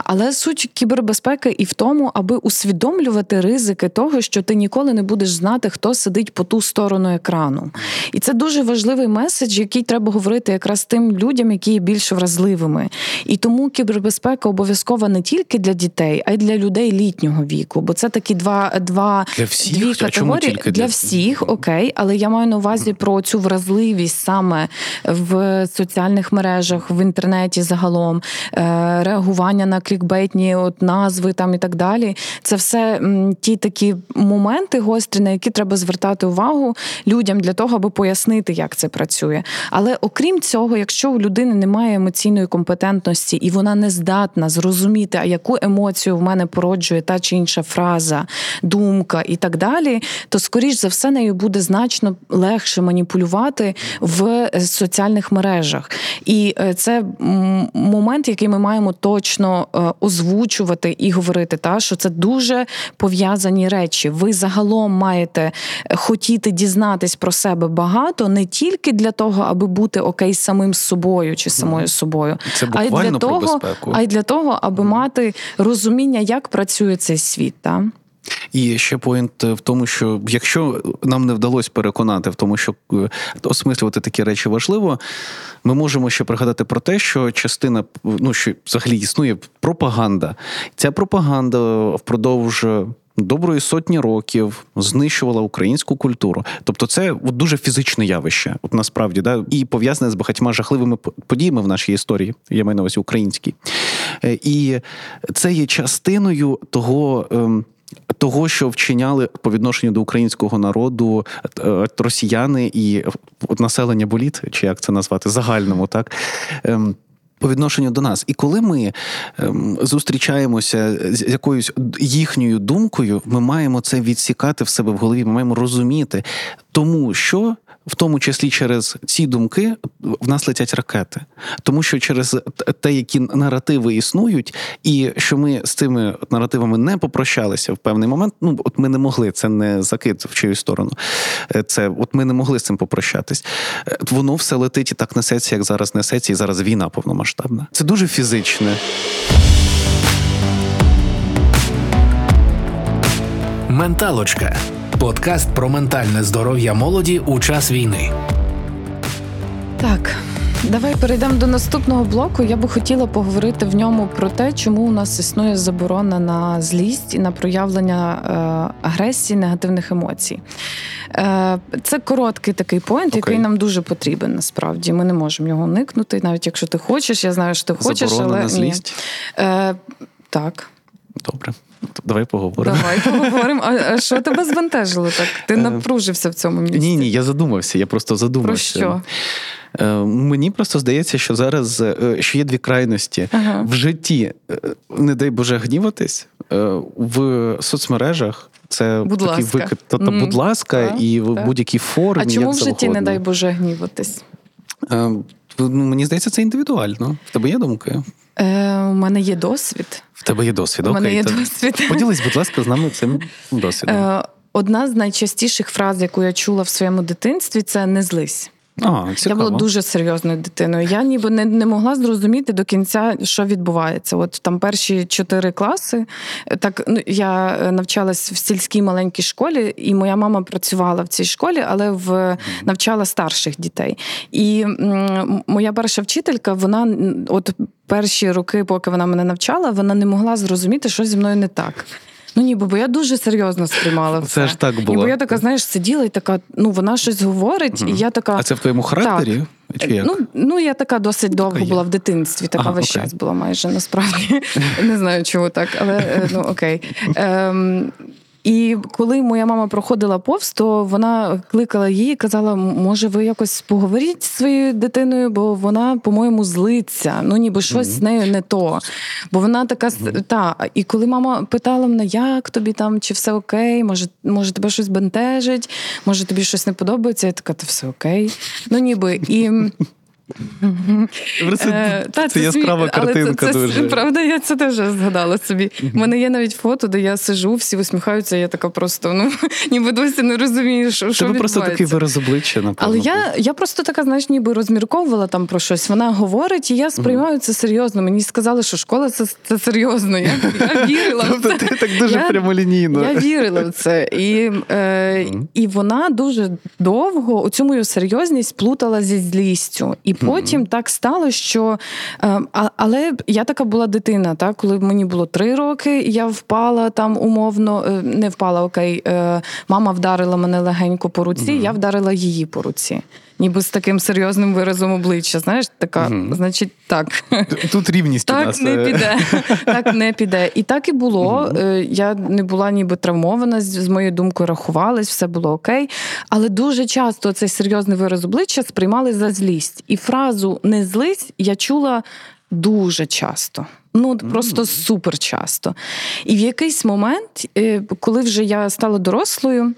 Але суть кібербезпеки і в тому, аби усвідомлювати ризики того, що ти ніколи не будеш знати, хто сидить по ту сторону екрану. І це дуже важливий меседж, який треба говорити якраз тим людям, які є більш вразливими. І тому кібербезпека обов'язкова не тільки для дітей, а й для людей літнього віку. Бо це такі два два для всіх, дві категорії для... для всіх, окей, але я маю на увазі про цю вразливість саме в соціальних мережах, в інтернеті загалом, е, реагування на клікбейтні от назви там і так далі. Це все ті такі моменти гострі, на які треба звертати увагу людям для того, аби пояснити, як це працює. Але окрім цього, якщо у людини немає емоційної компетентності і вона не здатна зрозуміти, а яку емоцію в мене породжує та чи інша фраза, думка і так далі, то скоріш за все нею буде значно легше маніпулювати в соціальних мережах. І е, це момент, який ми маємо точно е, озвучувати і говорити, та що це дуже пов'язані речі. Ви загалом маєте е, хотіти дізнатись про себе багато не тільки для того, аби бути окей самим собою чи самою собою, це а й для того, а й для того, аби мати розуміння, як працює цей світ. Та? І ще поінт в тому, що якщо нам не вдалося переконати в тому, що е, осмислювати такі речі важливо, ми можемо ще пригадати про те, що частина ну що взагалі існує пропаганда. Ця пропаганда впродовж. Доброї сотні років знищувала українську культуру, тобто це от дуже фізичне явище, от насправді, да, і пов'язане з багатьма жахливими подіями в нашій історії, я маю на увазі українській. Е, і це є частиною того. Ем, того, що вчиняли по відношенню до українського народу е, росіяни і населення боліт, чи як це назвати, загальному, так. Ем, по відношенню до нас, і коли ми ем, зустрічаємося з якоюсь їхньою думкою, ми маємо це відсікати в себе в голові. Ми маємо розуміти, тому що в тому числі через ці думки в нас летять ракети, тому що через те, які наративи існують, і що ми з цими наративами не попрощалися в певний момент. Ну от ми не могли це не закид в чию сторону. Е, це от ми не могли з цим попрощатись. Е, воно все летить і так несеться, як зараз несеться, і зараз війна повномасштабна. Це дуже фізичне. Менталочка. Подкаст про ментальне здоров'я молоді у час війни. Так. Давай перейдемо до наступного блоку. Я би хотіла поговорити в ньому про те, чому у нас існує заборона на злість і на проявлення е, агресії, негативних емоцій. Е, Це короткий такий поінт, okay. який нам дуже потрібен. Насправді ми не можемо його уникнути, навіть якщо ти хочеш. Я знаю, що ти хочеш, заборона але на злість? Ні. Е, Так. Добре. Давай поговоримо. Давай поговоримо. А що тебе збентежило так? Ти е, напружився в цьому місці? Ні, ні, я задумався. Я просто задумався. Про що? Е, мені просто здається, що зараз е, що є дві крайності ага. в житті, не дай Боже, гніватись в соцмережах. Це будь такий ласка. викид. Тобто, mm. будь ласка, так, і в будь-якій формі. А чому як в житті, не дай Боже, гніватись? Ну, мені здається, це індивідуально. В тебе є думки? Е, У мене є досвід. В тебе є досвід. У мене Окей, є досвід. Поділись, будь ласка, з нами цим (laughs) досвідом. Е, Одна з найчастіших фраз, яку я чула в своєму дитинстві, це не злись. А, Я була дуже серйозною дитиною. Я ніби не не могла зрозуміти до кінця, що відбувається. От там перші чотири класи. Так ну я навчалась в сільській маленькій школі, і моя мама працювала в цій школі, але в навчала старших дітей. І м, моя перша вчителька, вона от перші роки, поки вона мене навчала, вона не могла зрозуміти, що зі мною не так. Ну ніби, бо я дуже серйозно сприймала. Це ж так було. Ніби я така, знаєш, сиділа і така, ну вона щось говорить, mm. і я така. А це в твоєму характері? Так. Чи як? Ну, ну я така досить довго така була в дитинстві, така ага, весь окей. час була майже насправді. (laughs) Не знаю, чому так, але ну окей. Ем, І коли моя мама проходила повз, то вона кликала її і казала: може, ви якось поговоріть зі своєю дитиною, бо вона, по-моєму, злиться. Ну, ніби щось mm-hmm. з нею не то. Бо вона така mm-hmm. та. І коли мама питала мене, як тобі там, чи все окей, може, може тебе щось бентежить, може тобі щось не подобається, я така, то все окей. Ну, ніби і. Е, це, це яскрава картинка. Дуже. Правда, я це теж згадала собі. У мене є навіть фото, де я сижу, всі усміхаються, я така просто ну (laughs) ніби досі не розумію, що що просто такий вираз обличчя, напевно. Але я я просто така, знаєш, ніби розмірковувала там про щось. Вона говорить, і я сприймаю це серйозно. Мені сказали, що школа це це серйозно. Я я вірила в це. Ти так дуже прямолінійно. Я вірила в це. І е, і вона дуже довго у цю мою серйозність плутала зі злістю. І потім mm-hmm. так стало, що е, але я така була дитина, так коли мені було три роки, я впала там умовно, е, не впала окей. Е, мама вдарила мене легенько по руці, mm-hmm. я вдарила її по руці ніби з таким серйозним виразом обличчя. Знаєш, така, mm значить, так. Тут рівність так у нас. не піде. (laughs) Так не піде. І так і було. mm Я не була ніби травмована, з моєю думкою рахувалась, все було окей. Але дуже часто цей серйозний вираз обличчя сприймали за злість. І фразу не злись я чула дуже часто. Ну, просто супер часто. І в якийсь момент, е, коли вже я стала дорослою.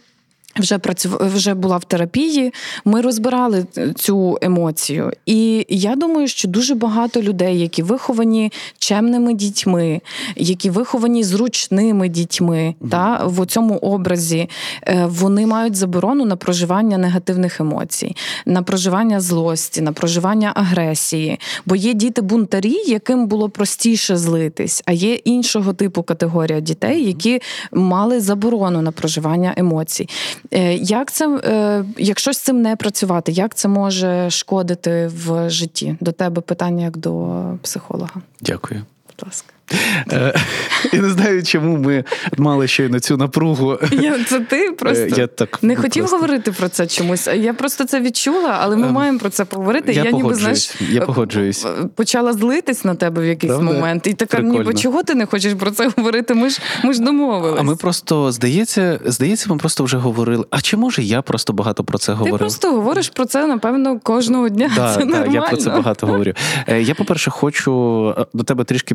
Вже працюв, вже була в терапії. Ми розбирали цю емоцію, і я думаю, що дуже багато людей, які виховані чемними дітьми, які виховані зручними дітьми, mm та в цьому образі е, вони мають заборону на проживання негативних емоцій, на проживання злості, на проживання агресії. Бо є діти-бунтарі, яким було простіше злитись, а є іншого типу категорія дітей, які мали заборону на проживання емоцій. Е, як це, е, якщо з цим не працювати, як це може шкодити в житті? До тебе питання як до психолога? Дякую. Будь ласка. Е, я не знаю, чому ми мали ще на цю напругу. Я, Це ти е, просто я так не хотів просто... говорити про це чомусь. Я просто це відчула, але ми ем, маємо про це поговорити. Я, я ніби знаєш, я погоджуюсь. Почала злитись на тебе в якийсь Правда? момент. І така, Прикольно. ніби чого ти не хочеш про це говорити? Ми ж ми ж домовились. А ми просто здається, здається, ми просто вже говорили. А чи може я просто багато про це говорив? Ти просто говориш про це, напевно, кожного дня. Да, це да, нормально. Я про це багато говорю. Е, я, по-перше, хочу до тебе трішки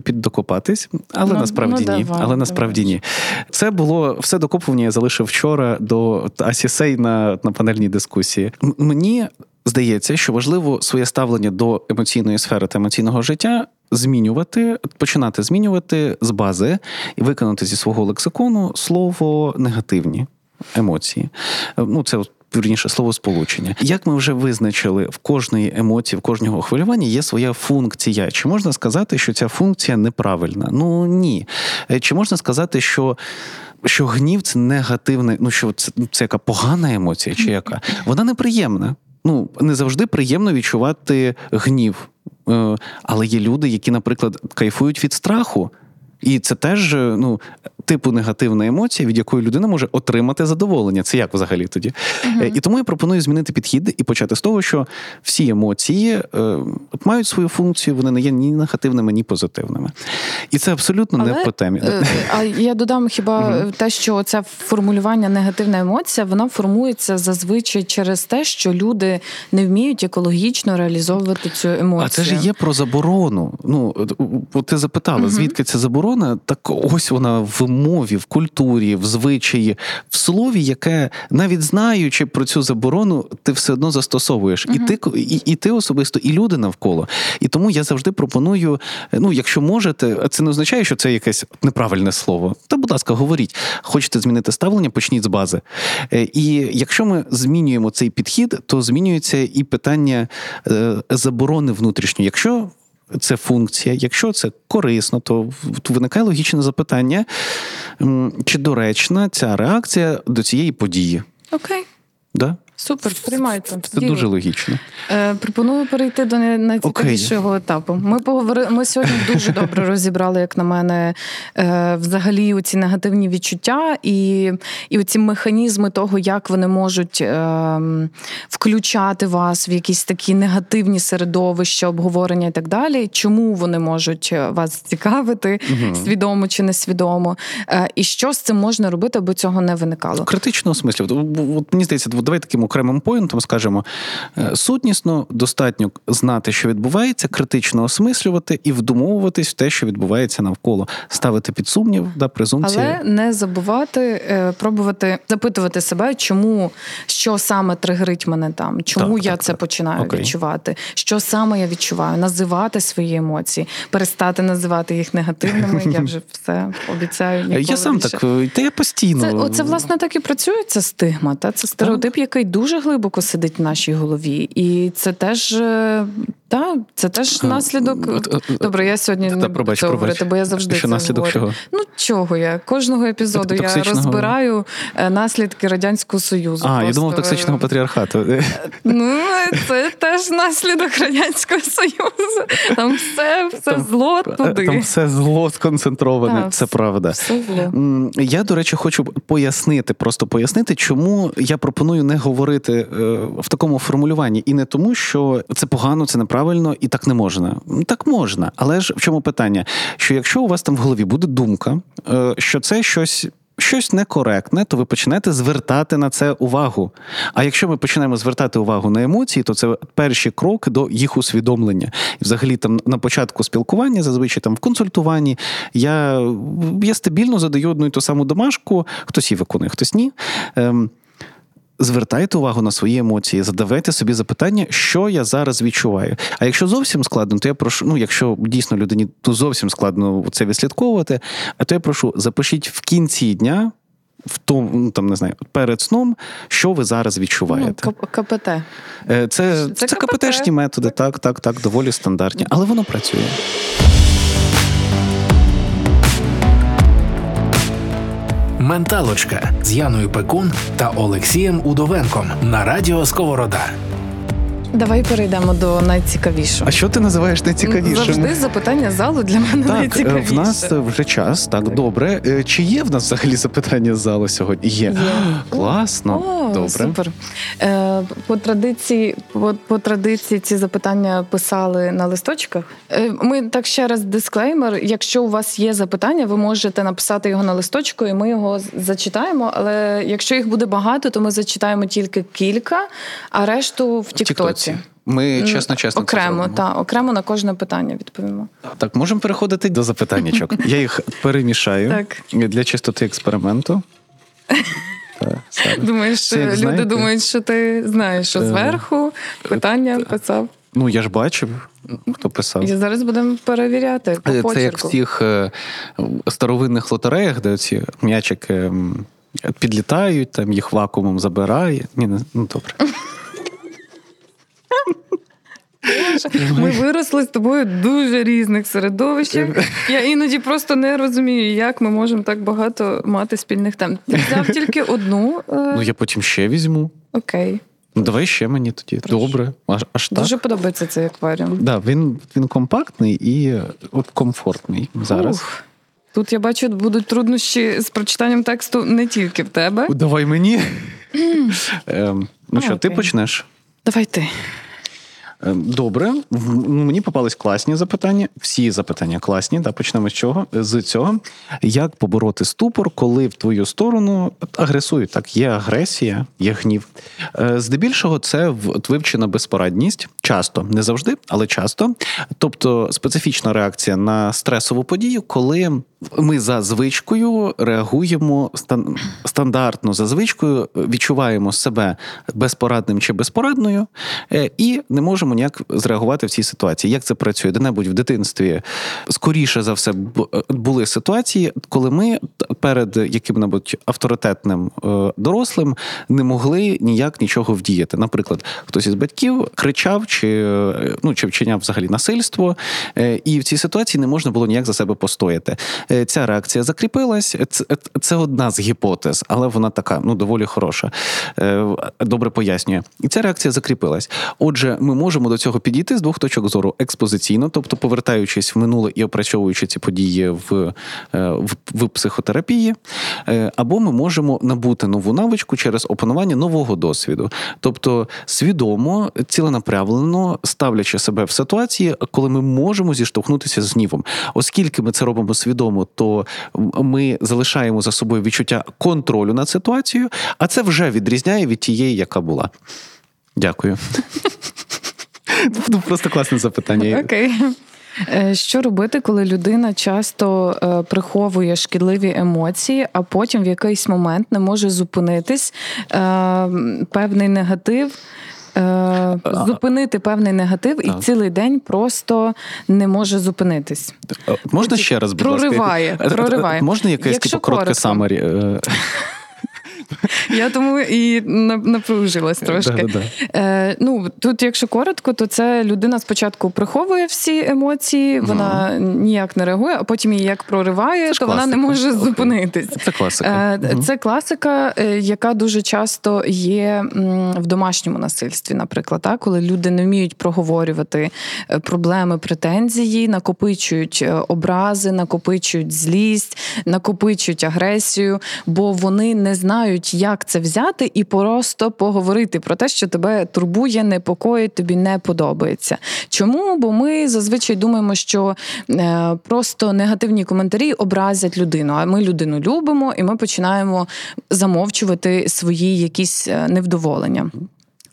піддокопатись але ну, насправді ну, ні. Давай, але насправді давай. ні. Це було все докопування. Я залишив вчора до Асісей на, на панельній дискусії. М- мені здається, що важливо своє ставлення до емоційної сфери та емоційного життя. Змінювати, починати змінювати з бази і виконати зі свого лексикону слово негативні емоції. Ну, це вірніше словосполучення. Як ми вже визначили, в кожної емоції, в кожного хвилювання є своя функція. Чи можна сказати, що ця функція неправильна? Ну ні. Е, чи можна сказати, що. Що гнів це негативне, ну що це це яка погана емоція, чи яка? Вона неприємна. Ну не завжди приємно відчувати гнів. Е, але є люди, які, наприклад, кайфують від страху. І це теж е, ну, типу негативна емоція, від якої людина може отримати задоволення. Це як взагалі тоді? uh І тому я пропоную змінити підхід і почати з того, що всі емоції е, мають свою функцію, вони не є ні негативними, ні позитивними. І це абсолютно Але, не по темі. Е, а я додам хіба uh те, що це формулювання негативна емоція, вона формується зазвичай через те, що люди не вміють екологічно реалізовувати цю емоцію. А це ж є про заборону. Ну, ти запитала, звідки ця заборона? Так ось вона в мові, в культурі, в звичаї, в слові, яке навіть знаючи про цю заборону, ти все одно застосовуєш. uh І ти і, і ти особисто, і люди навколо. І тому я завжди пропоную: ну, якщо можете, це не означає, що це якесь неправильне слово. Та, будь ласка, говоріть, хочете змінити ставлення, почніть з бази. Е, і якщо ми змінюємо цей підхід, то змінюється і питання е, заборони внутрішньої. Якщо це функція. Якщо це корисно, то виникає логічне запитання, чи доречна ця реакція до цієї події. Окей. Да? Супер, приймайте. Це дуже логічно. Е, Пропоную перейти до найцікавішого okay. етапу. Ми поговорили. Ми сьогодні дуже добре (laughs) розібрали, як на мене, е, взагалі у ці негативні відчуття і і ці механізми того, як вони можуть е, включати вас в якісь такі негативні середовища, обговорення і так далі. Чому вони можуть е, вас цікавити, uh свідомо чи несвідомо, е, і що з цим можна робити, аби цього не виникало? Критичного смислі. От, мені здається, давай таким окремим поінтом скажемо е, сутнісно достатньо знати, що відбувається, критично осмислювати і вдумовуватись в те, що відбувається навколо, ставити під сумнів, да, презумпції. Але не забувати е, пробувати запитувати себе, чому що саме тригерить мене там, чому так, я так, це так. починаю Окей. відчувати, що саме я відчуваю, називати свої емоції, перестати називати їх негативними. Я вже (laughs) все обіцяю. Я сам більше. так та я постійно це, це власне так і працює. Ця стигма. Та це стереотип, який дуже глибоко сидить в нашій голові, і це теж е, так, це теж наслідок. Добре, я сьогодні не буду це говорити, бо я завжди що це наслідок говорю. чого? Ну чого я кожного епізоду я розбираю е, наслідки радянського союзу. А просто. я думав токсичного патріархату. Ну це теж наслідок радянського союзу. Там все все там, зло туди. Там все зло сконцентроване. Так, це правда. Все зло. Я до речі хочу пояснити, просто пояснити, чому я пропоную не говорити е, в такому формулюванні, і не тому, що це погано, це неправильно правильно і так не можна. Так можна, але ж в чому питання? Що якщо у вас там в голові буде думка, е, що це щось. Щось некоректне, то ви почнете звертати на це увагу. А якщо ми починаємо звертати увагу на емоції, то це перші кроки до їх усвідомлення. І взагалі, там на початку спілкування, зазвичай там в консультуванні, я я стабільно задаю одну і ту саму домашку, хтось її виконує, хтось ні. Ем, Звертайте увагу на свої емоції, задавайте собі запитання, що я зараз відчуваю. А якщо зовсім складно, то я прошу, ну якщо дійсно людині то зовсім складно це відслідковувати, а то я прошу запишіть в кінці дня. В тому, ну, там не знаю, перед сном, що ви зараз відчуваєте? Ну, КПТ. Е, це це, це КПТшні методи, так, так, так, доволі стандартні, але воно працює. Менталочка з Яною Пекун та Олексієм Удовенком на радіо Сковорода. Давай перейдемо до найцікавішого. А що ти називаєш найцікавішим? Завжди запитання залу для мене так, найцікавіше. В нас вже час, так добре. Е, чи є в нас взагалі запитання залу сьогодні? Є. є. (gasps) Класно. О, добре. Супер. Е, По традиції, по, по традиції ці запитання писали на листочках. Е, Ми так ще раз дисклеймер. Якщо у вас є запитання, ви можете написати його на листочку, і ми його зачитаємо. Але якщо їх буде багато, то ми зачитаємо тільки кілька, а решту в Тіктоці. Ми чесно, чесно окремо, та окремо на кожне питання відповімо. Так, можемо переходити до запитаннячок. (laughs) Я їх перемішаю так. для чистоти експерименту. (laughs) Думаєш, люди знаєте? думають, що ти знаєш, що е, зверху питання писав. Ну я ж бачив, хто писав. І зараз будемо перевіряти. по Це як в тих е, старовинних лотереях, де ці м'ячики підлітають, там їх вакуумом забирає. Ні, ну добре. (laughs) Ми виросли з тобою в дуже різних середовищах. Я іноді просто не розумію, як ми можемо так багато мати спільних тем. Ти взяв (laughs) тільки одну. Е, ну я потім ще візьму. Окей. Ну, давай ще мені тоді. Прошу. Добре. Аж, аж так. Дуже подобається цей акваріум. Да, Він він компактний і от комфортний зараз. Ух. Тут я бачу, будуть труднощі з прочитанням тексту не тільки в тебе. Давай мені. ем, ну що, ти почнеш? Давай ти. Ем, добре, ну, мені попались класні запитання. Всі запитання класні. Да, Почнемо з чого з цього. Як побороти ступор, коли в твою сторону агресують? Так, є агресія, є гнів. Е, здебільшого, це вивчена безпорадність, часто не завжди, але часто. Тобто специфічна реакція на стресову подію, коли ми за звичкою реагуємо стандартно за звичкою, відчуваємо себе безпорадним чи безпорадною, е, і не можемо можемо ніяк зреагувати в цій ситуації. Як це працює? Де-небудь в дитинстві скоріше за все були ситуації, коли ми перед яким-небудь авторитетним е, дорослим не могли ніяк нічого вдіяти. Наприклад, хтось із батьків кричав чи ну чи вчиняв взагалі насильство, е, і в цій ситуації не можна було ніяк за себе постояти. Е, ця реакція закріпилась. Це, це одна з гіпотез, але вона така ну доволі хороша. Добре пояснює. І ця реакція закріпилась. Отже, ми можемо до цього підійти з двох точок зору: експозиційно, тобто повертаючись в минуле і опрацьовуючи ці події в, в, в психотерапії, або ми можемо набути нову навичку через опанування нового досвіду, тобто свідомо, ціленаправлено ставлячи себе в ситуації, коли ми можемо зіштовхнутися з гнівом. Оскільки ми це робимо свідомо, то ми залишаємо за собою відчуття контролю над ситуацією, а це вже відрізняє від тієї, яка була. Дякую. Просто класне запитання. Окей. Е, що робити, коли людина часто е, приховує шкідливі емоції, а потім в якийсь момент не може зупинитись е, певний негатив? Зупинити певний негатив і цілий день просто не може зупинитись. Можна ще раз будь прориває, ласка? прориває. Можна якесь типу, коротке самарі? (laughs) Я тому і напружилась трошки. Е, ну, Тут, якщо коротко, то це людина спочатку приховує всі емоції, вона ніяк не реагує, а потім її як прориває, то вона не може зупинитись. Це класика. Е, це класика, е, яка дуже часто є в домашньому насильстві, наприклад, так? коли люди не вміють проговорювати проблеми, претензії, накопичують образи, накопичують злість, накопичують агресію, бо вони не знають знають, як це взяти, і просто поговорити про те, що тебе турбує, непокоїть, тобі не подобається. Чому? Бо ми зазвичай думаємо, що е, просто негативні коментарі образять людину. А ми людину любимо, і ми починаємо замовчувати свої якісь е, невдоволення.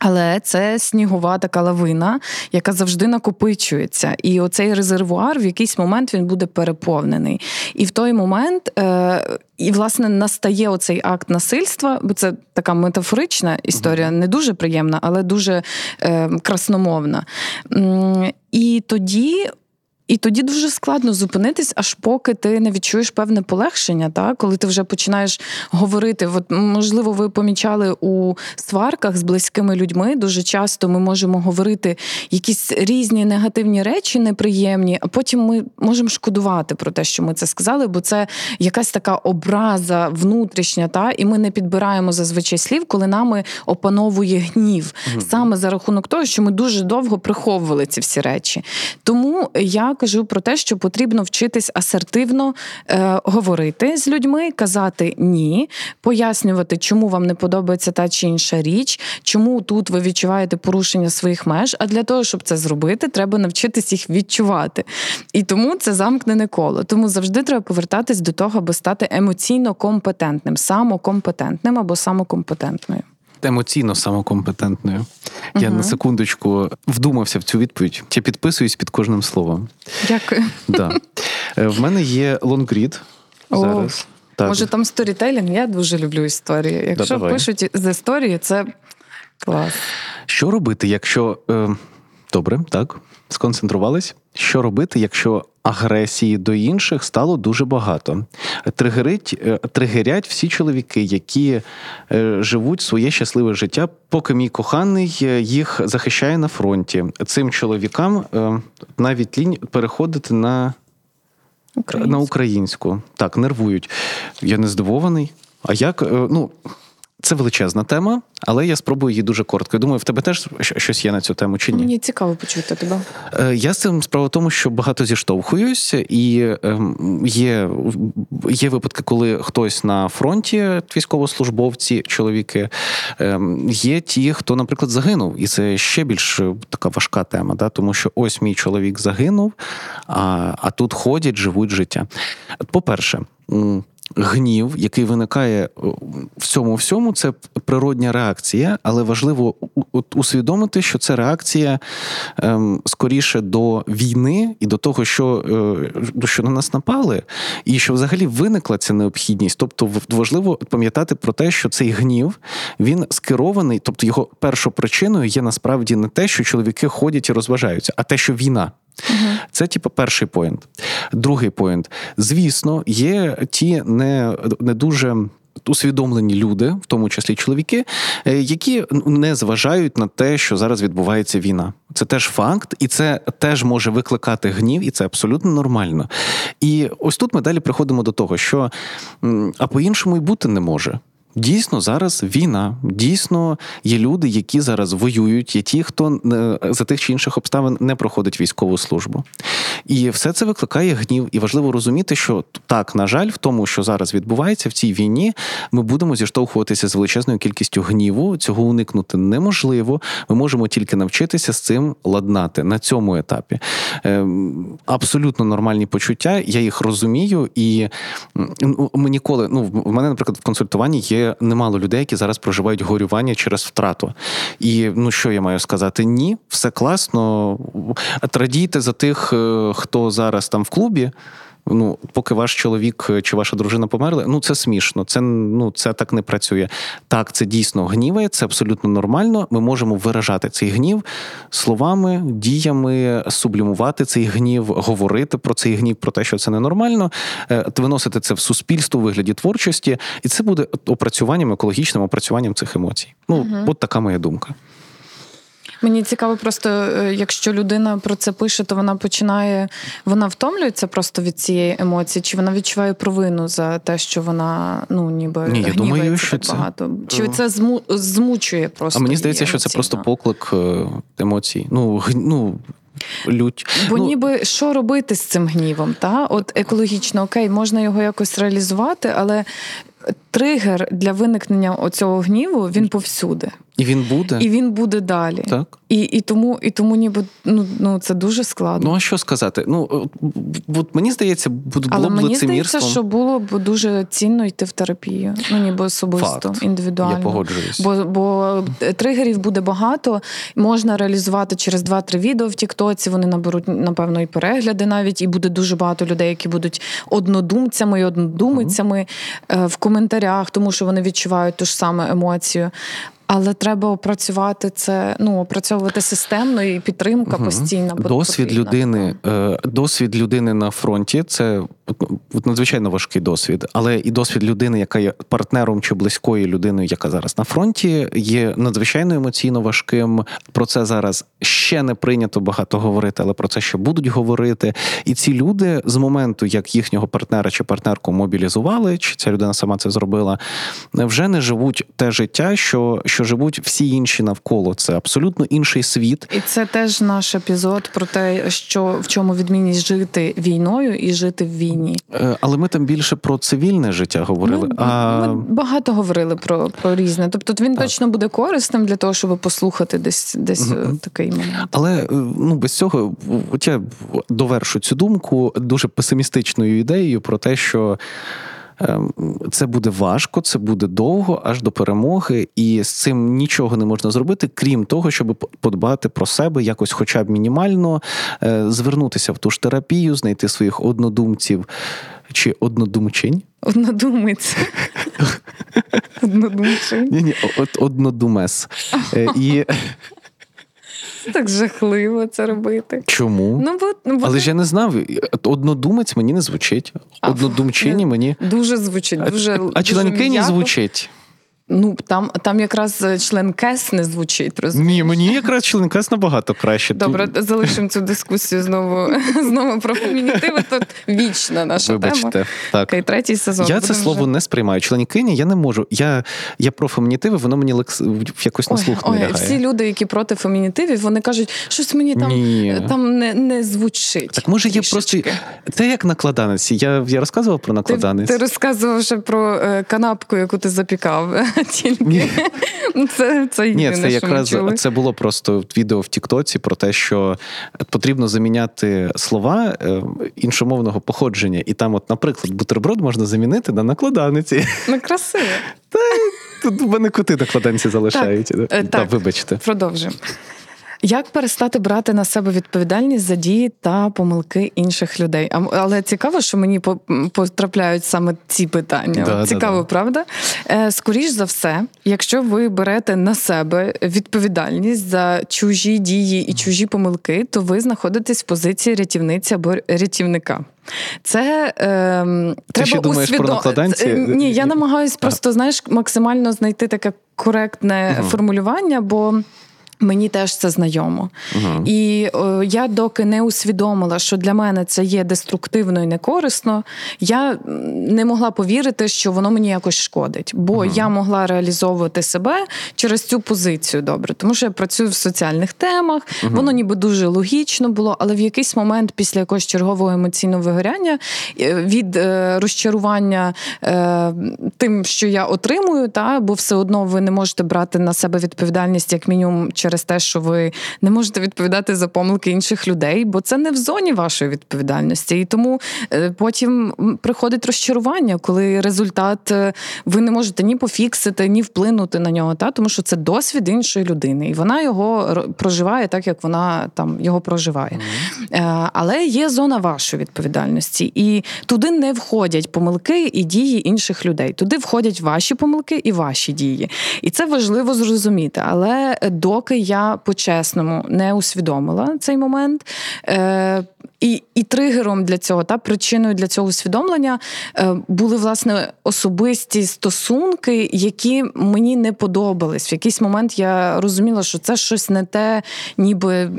Але це снігова така лавина, яка завжди накопичується. І оцей резервуар в якийсь момент він буде переповнений. І в той момент, е, і власне настає оцей акт насильства, бо це така метафорична історія, не дуже приємна, але дуже е, красномовна. І тоді і тоді дуже складно зупинитись, аж поки ти не відчуєш певне полегшення, так? коли ти вже починаєш говорити. От, Можливо, ви помічали у сварках з близькими людьми. Дуже часто ми можемо говорити якісь різні негативні речі, неприємні, а потім ми можемо шкодувати про те, що ми це сказали, бо це якась така образа внутрішня, та? і ми не підбираємо зазвичай слів, коли нами опановує гнів, саме за рахунок того, що ми дуже довго приховували ці всі речі. Тому я кажу про те, що потрібно вчитись асертивно е, говорити з людьми, казати ні, пояснювати, чому вам не подобається та чи інша річ, чому тут ви відчуваєте порушення своїх меж. А для того, щоб це зробити, треба навчитись їх відчувати. І тому це замкнене коло. Тому завжди треба повертатись до того, аби стати емоційно компетентним, самокомпетентним або самокомпетентною емоційно самокомпетентною. Я на секундочку вдумався в цю відповідь. Я підписуюсь під кожним словом. Дякую. Да. Е, в мене є лонгрід зараз. Так. Може, там сторітелінг? Я дуже люблю історії. Якщо да, пишуть з історії, це клас. Що робити, якщо. Е, добре, так, сконцентрувались. Що робити, якщо агресії до інших стало дуже багато? Тригерить, е, тригерять всі чоловіки, які е, живуть своє щасливе життя, поки мій коханий е, їх захищає на фронті. Цим чоловікам навіть лінь переходити на українську. на українську. Так, нервують. Я не здивований. А як? Ну, це величезна тема, але я спробую її дуже коротко. Я Думаю, в тебе теж щось є на цю тему чи ні? Мені цікаво почути тебе. Е, я з цим справа в тому, що багато зіштовхуюсь, і ем, є є випадки, коли хтось на фронті, військовослужбовці, чоловіки, ем, є ті, хто, наприклад, загинув, і це ще більш така важка тема, да? тому що ось мій чоловік загинув, а, а тут ходять, живуть життя. По-перше, гнів, який виникає в цьому всьому, це природня реакція, але важливо усвідомити, що це реакція ем, скоріше до війни і до того, що е, що на нас напали, і що взагалі виникла ця необхідність. Тобто, важливо пам'ятати про те, що цей гнів він скерований, тобто його першою причиною є насправді не те, що чоловіки ходять і розважаються, а те, що війна. Угу. Це, типу, перший point. Другий point. Звісно, є ті не, не дуже. Усвідомлені люди, в тому числі чоловіки, е, які не зважають на те, що зараз відбувається війна. Це теж факт, і це теж може викликати гнів, і це абсолютно нормально. І ось тут ми далі приходимо до того, що а по-іншому й бути не може. Дійсно, зараз війна. Дійсно, є люди, які зараз воюють, є ті, хто е, за тих чи інших обставин не проходить військову службу. І все це викликає гнів. І важливо розуміти, що так, на жаль, в тому, що зараз відбувається в цій війні, ми будемо зіштовхуватися з величезною кількістю гніву. Цього уникнути неможливо. Ми можемо тільки навчитися з цим ладнати на цьому етапі. Ем, абсолютно нормальні почуття. Я їх розумію, і ну, ми ніколи ну в мене, наприклад, в консультуванні є немало людей, які зараз проживають горювання через втрату. І ну що я маю сказати? Ні, все класно. Традійте за тих, е, хто зараз там в клубі ну, поки ваш чоловік чи ваша дружина померли, ну це смішно, це ну це так не працює. Так, це дійсно гніває, це абсолютно нормально. Ми можемо виражати цей гнів словами, діями, сублімувати цей гнів, говорити про цей гнів, про те, що це ненормально, е, виносити це в суспільство у вигляді творчості, і це буде опрацюванням, екологічним опрацюванням цих емоцій. Ну, угу. от така моя думка. Мені цікаво, просто е, якщо людина про це пише, то вона починає, вона втомлюється просто від цієї емоції, чи вона відчуває провину за те, що вона ну ніби Ні, я думаю, що це... багато. Чи це зму... змучує просто? А мені здається, що це просто поклик е, емоцій. Ну, ну. Лють. Бо ну, ніби що робити з цим гнівом? Та? От екологічно окей, можна його якось реалізувати, але тригер для виникнення оцього гніву він повсюди. І він буде. І він буде далі. Так. І і тому і тому ніби ну, ну це дуже складно. Ну а що сказати? Ну от мені здається, було Але б мені здається, що було б дуже цінно йти в терапію. Ну ніби особисто, Факт. індивідуально. Я погоджуюсь. Бо бо тригерів буде багато, можна реалізувати через 2-3 відео в Тіктоці. Вони наберуть, напевно, і перегляди навіть, і буде дуже багато людей, які будуть однодумцями і однодумицями mm-hmm. в коментарях, тому що вони відчувають ту ж саму емоцію. Але треба опрацювати це, ну опрацьовувати системно і підтримка угу. постійна. Досвід потрібна. людини, е, досвід людини на фронті це надзвичайно важкий досвід, але і досвід людини, яка є партнером чи близькою людиною, яка зараз на фронті, є надзвичайно емоційно важким. Про це зараз ще не прийнято багато говорити, але про це ще будуть говорити. І ці люди з моменту, як їхнього партнера чи партнерку мобілізували, чи ця людина сама це зробила, вже не живуть те життя, що що живуть всі інші навколо. Це абсолютно інший світ. І це теж наш епізод про те, що в чому відмінність жити війною і жити в війні. Е, але ми там більше про цивільне життя говорили. Ми, а... ми багато говорили про про різне. Тобто він так. точно буде корисним для того, щоб послухати десь десь mm такий момент. Але е, ну без цього от я довершу цю думку дуже песимістичною ідеєю про те, що. Ем, це буде важко, це буде довго, аж до перемоги, і з цим нічого не можна зробити, крім того, щоб подбати про себе, якось, хоча б мінімально, е, звернутися в ту ж терапію, знайти своїх однодумців чи однодумчень. Однодумець. (laughs) Однодумчень. Ні, ні, однодумес. Е, і (laughs) так жахливо це робити. Чому? Ну, бо, ну, бо Але ж я не знав. Однодумець мені не звучить. Однодумчині мені. Дуже звучить. дуже А членкині звучить. Ну там там якраз е, член КЕС не звучить. розумієш? Ні, мені якраз член КЕС набагато краще. Добре, залишимо цю дискусію знову (laughs) знову про фемінітиви. Тут вічна наша Вибачте, тема. Так. Окей, третій сезон. Я це слово вже... не сприймаю. Членкині я не можу. Я я про фемінітиви, воно мені лекс... якось на слух ой, лягає. Всі люди, які проти фемінітивів, вони кажуть, щось мені там Ні. там не не звучить. Так може є просто це як накладанець. Я я розказував про накладанець. Ти, ти розказував ще про е, канапку, яку ти запікав. Тільки це це єдине, Ні, це якраз що ми чули. це було просто відео в Тіктоці про те, що потрібно заміняти слова е, іншомовного походження. І там, от, наприклад, бутерброд можна замінити на накладаниці. Ну, красиво. Тут в мене коти накладанці залишають. Так, Да, е, так. вибачте. Продовжуємо. Як перестати брати на себе відповідальність за дії та помилки інших людей? Але цікаво, що мені по- потрапляють саме ці питання. Да, цікаво, да, да. правда? Е, Скоріш за все, якщо ви берете на себе відповідальність за чужі дії і чужі помилки, то ви знаходитесь в позиції рятівниці або рятівника. Це е, треба ще думаєш про накладанці? Е, Ні, я намагаюсь просто знаєш максимально знайти таке коректне формулювання, бо. Мені теж це знайомо. І о, я доки не усвідомила, що для мене це є деструктивно і некорисно, я не могла повірити, що воно мені якось шкодить. Бо я могла реалізовувати себе через цю позицію добре, тому що я працюю в соціальних темах, воно ніби дуже логічно було, але в якийсь момент після якогось чергового емоційного вигоряння е, від е, розчарування е, тим, що я отримую, та бо все одно ви не можете брати на себе відповідальність як мінімум через те, що ви не можете відповідати за помилки інших людей, бо це не в зоні вашої відповідальності. І тому е, потім приходить розчарування, коли результат е, ви не можете ні пофіксити, ні вплинути на нього, та тому що це досвід іншої людини, і вона його проживає так, як вона там його проживає. Е, Але є зона вашої відповідальності, і туди не входять помилки і дії інших людей. Туди входять ваші помилки і ваші дії. І це важливо зрозуміти. Але доки я по-чесному не усвідомила цей момент. Е, і, і тригером для цього, та причиною для цього усвідомлення е, були власне особисті стосунки, які мені не подобались. В якийсь момент я розуміла, що це щось не те, ніби.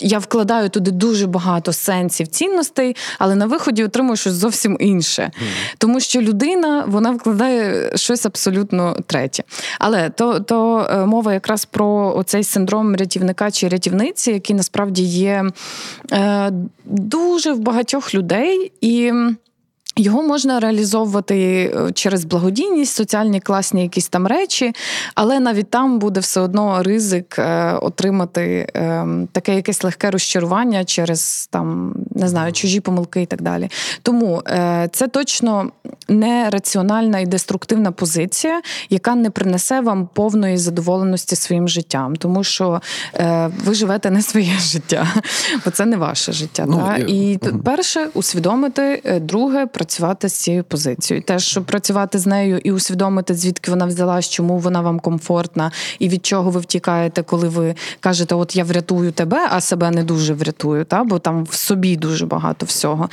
Я вкладаю туди дуже багато сенсів, цінностей, але на виході отримую щось зовсім інше. Тому що людина вона вкладає щось абсолютно третє. Але то, то е, мова якраз про оцей синдром рятівника чи рятівниці, який насправді є е, дуже в багатьох людей і. Його можна реалізовувати е, через благодійність, соціальні класні якісь там речі, але навіть там буде все одно ризик е, отримати е, таке якесь легке розчарування через там не знаю, чужі помилки і так далі. Тому е, це точно не раціональна і деструктивна позиція, яка не принесе вам повної задоволеності своїм життям, тому що е, ви живете не своє (laughs) життя, бо це не ваше життя. Ну, та? я- І перше усвідомити, е, друге працювати з цією позицією. Теж щоб працювати з нею і усвідомити, звідки вона взялась, чому вона вам комфортна, і від чого ви втікаєте, коли ви кажете, от я врятую тебе, а себе не дуже врятую, та? бо там в собі дуже багато всього.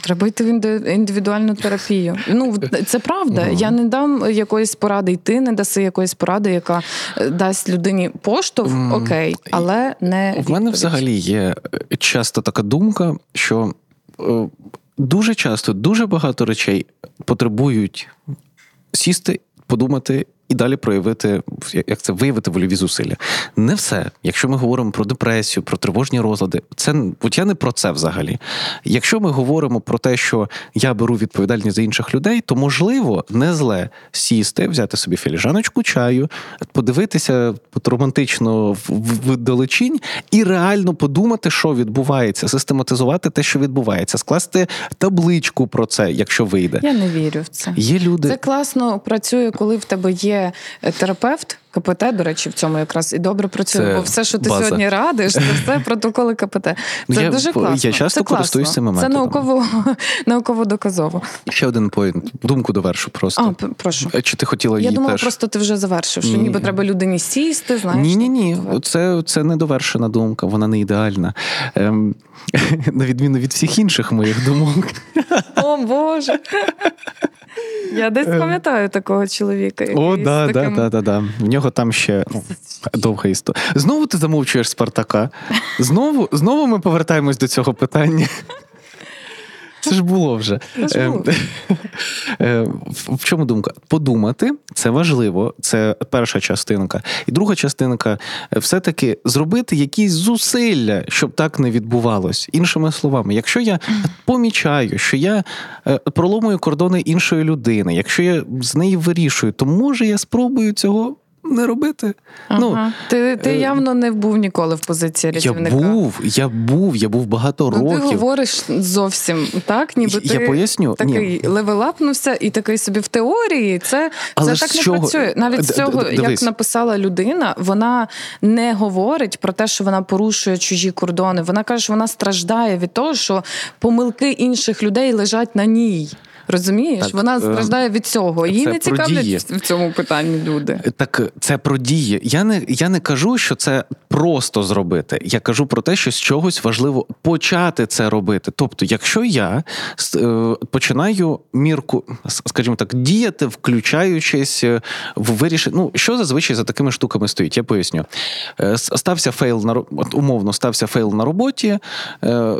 Треба йти в індивідуальну терапію. Ну це правда. Я не дам якоїсь поради, і ти не даси якоїсь поради, яка е, дасть людині поштовх, окей, але не У мене взагалі є е, часто така думка, що е, дуже часто дуже багато речей потребують сісти, подумати. І далі проявити, як це виявити вольові зусилля. Не все. Якщо ми говоримо про депресію, про тривожні розлади, це от я не про це взагалі. Якщо ми говоримо про те, що я беру відповідальність за інших людей, то можливо не зле сісти, взяти собі філіжаночку чаю, подивитися романтично в- в- вдалечінь і реально подумати, що відбувається, систематизувати те, що відбувається, скласти табличку про це, якщо вийде. Я не вірю в це. Є люди. Це класно працює, коли в тебе є е, терапевт. КПТ, до речі, в цьому якраз і добре працює, Це бо все, що ти база. сьогодні радиш, це все (laughs) протоколи КПТ. Це Ну, я- дуже я класно. часто це користуюсь класно. цими Це науково, (laughs) науково доказово. Ще один поінт. Думку довершу просто. А, прошу. Е, Чи ти хотіла Я її думала, теж? просто ти вже завершив, що Ні. ніби треба людині сісти, знаєш. Ні, ні, ні. Це, це недовершена думка, вона не ідеальна. Ем, (laughs) на відміну від всіх інших моїх думок. О Боже. Я десь пам'ятаю такого чоловіка. О, да, таким... да, да, да, да, да. В нього там ще ну, довга історія. Знову ти замовчуєш Спартака. Знову, знову ми повертаємось до цього питання. Це ж було вже. Це було. (laughs) Е, в чому думка? Подумати це важливо, це перша частинка. І друга частинка все-таки зробити якісь зусилля, щоб так не відбувалось. Іншими словами, якщо я помічаю, що я проломую кордони іншої людини, якщо я з нею вирішую, то може я спробую цього не робити. Ну, ага. Ну, Ти ти е... явно не був ніколи в позиції рятівника. Я був, я був, я був багато ну, років. Ти говориш зовсім так, ніби я ти поясню. такий Ні. левелапнувся і такий собі в теорії. Це Але це так не чого? працює. Навіть з цього, як написала людина, вона не говорить про те, що вона порушує чужі кордони. Вона каже, що вона страждає від того, що помилки інших людей лежать на ній. Розумієш, так, вона е, страждає від цього. Її не цікавлять в цьому питанні люди. Так це про дії. Я не я не кажу, що це просто зробити. Я кажу про те, що з чогось важливо почати це робити. Тобто, якщо я е, починаю мірку, скажімо так, діяти, включаючись е, в вирішення. Ну що зазвичай за такими штуками стоїть? Я поясню. Стався fail на умовно, стався fail на роботі,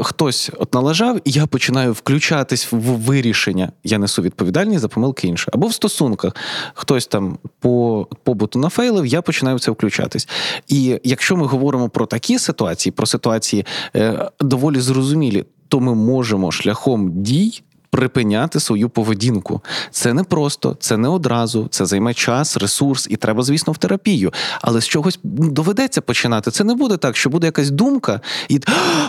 хтось от налажав, і я починаю включатись в вирішення я несу відповідальність за помилки інших. Або в стосунках хтось там по побуту нафейлив, я починаю в це включатись. І якщо ми говоримо про такі ситуації, про ситуації е, доволі зрозумілі, то ми можемо шляхом дій припиняти свою поведінку. Це не просто, це не одразу, це займе час, ресурс, і треба, звісно, в терапію. Але з чогось доведеться починати. Це не буде так, що буде якась думка, і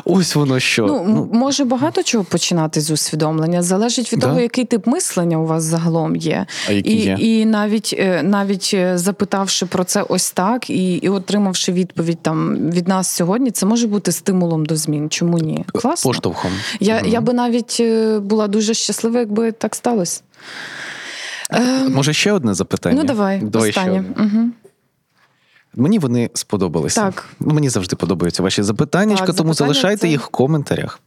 ось воно що. Ну, ну може багато чого починати з усвідомлення. Залежить від да? того, який тип мислення у вас загалом є. А які і є? і навіть е, навіть е, запитавши про це ось так, і і отримавши відповідь там від нас сьогодні, це може бути стимулом до змін. Чому ні? Класно. Поштовхом. Я, угу. Я би навіть е, була дуже щаслива, якби так сталося. Ем, може, ще одне запитання? Ну, давай. давай останнє. Угу. Мені вони сподобалися. Так. Ну, Мені завжди подобаються ваші запитання, тому запитання залишайте це... їх в коментарях.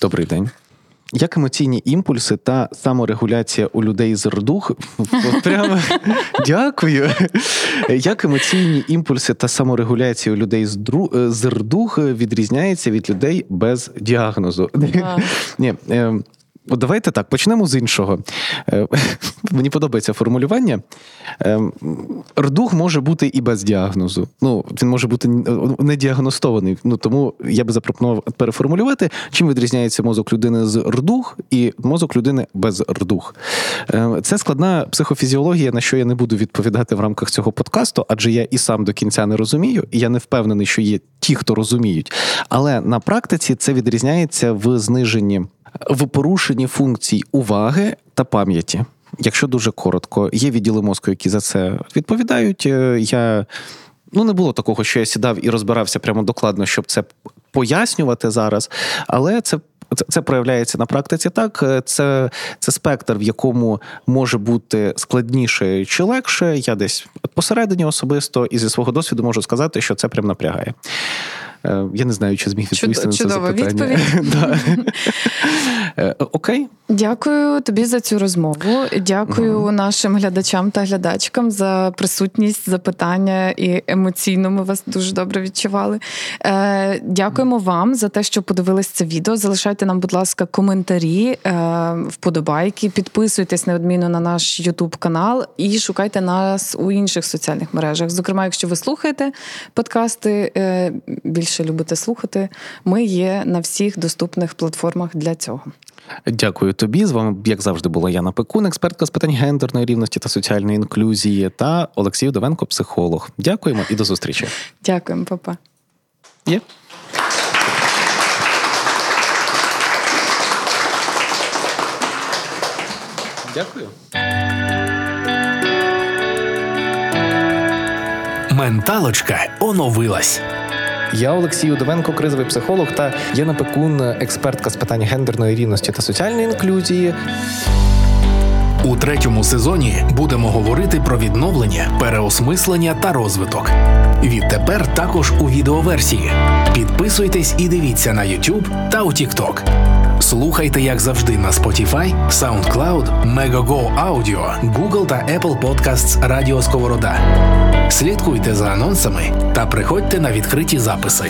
Добрий день. Як емоційні імпульси та саморегуляція у людей з рдух? (laughs) Прямо (laughs) дякую. Як емоційні імпульси та саморегуляція у людей з рдух відрізняється від людей без діагнозу? (laughs) Ні, ем, давайте так, почнемо з іншого. Е, (laughs) мені подобається формулювання. Е, рдух може бути і без діагнозу. Ну, Він може бути не діагностований. Ну, Тому я би запропонував переформулювати, чим відрізняється мозок людини з рдух і мозок людини без рдух. Е, це складна психофізіологія, на що я не буду відповідати в рамках цього подкасту, адже я і сам до кінця не розумію, і я не впевнений, що є ті, хто розуміють. Але на практиці це відрізняється в зниженні в порушенні функцій уваги та пам'яті. Якщо дуже коротко, є відділи мозку, які за це відповідають. Е, я ну не було такого, що я сідав і розбирався прямо докладно, щоб це пояснювати зараз, але це. Це, проявляється на практиці так. Е, це це спектр, в якому може бути складніше чи легше. Я десь посередині особисто і зі свого досвіду можу сказати, що це прям напрягає. Е, я не знаю, чи зміг відповісти на це запитання. відповідь. (laughs) Е, окей. Дякую тобі за цю розмову. Дякую нашим глядачам та глядачкам за присутність, запитання і емоційно ми вас дуже добре відчували. Е, дякуємо вам за те, що подивились це відео. Залишайте нам, будь ласка, коментарі, вподобайки, підписуйтесь неодмінно на наш Ютуб канал і шукайте нас у інших соціальних мережах. Зокрема, якщо ви слухаєте подкасти більш більше любите слухати, ми є на всіх доступних платформах для цього. Дякую тобі. З вами, як завжди, була Яна Пекун, експертка з питань гендерної рівності та соціальної інклюзії, та Олексій Довенко, психолог. Дякуємо і до зустрічі. Дякуємо, папа. Є. Дякую. Менталочка оновилась. Я Олексій Удовенко, кризовий психолог та Єна Пекун, експертка з питань гендерної рівності та соціальної інклюзії. У третьому сезоні будемо говорити про відновлення, переосмислення та розвиток. Відтепер також у відеоверсії. Підписуйтесь і дивіться на YouTube та у TikTok. Слухайте, як завжди, на Spotify, SoundCloud, Megogo Audio, Google та Apple Podcasts Радіо Сковорода. Слідкуйте за анонсами та приходьте на відкриті записи.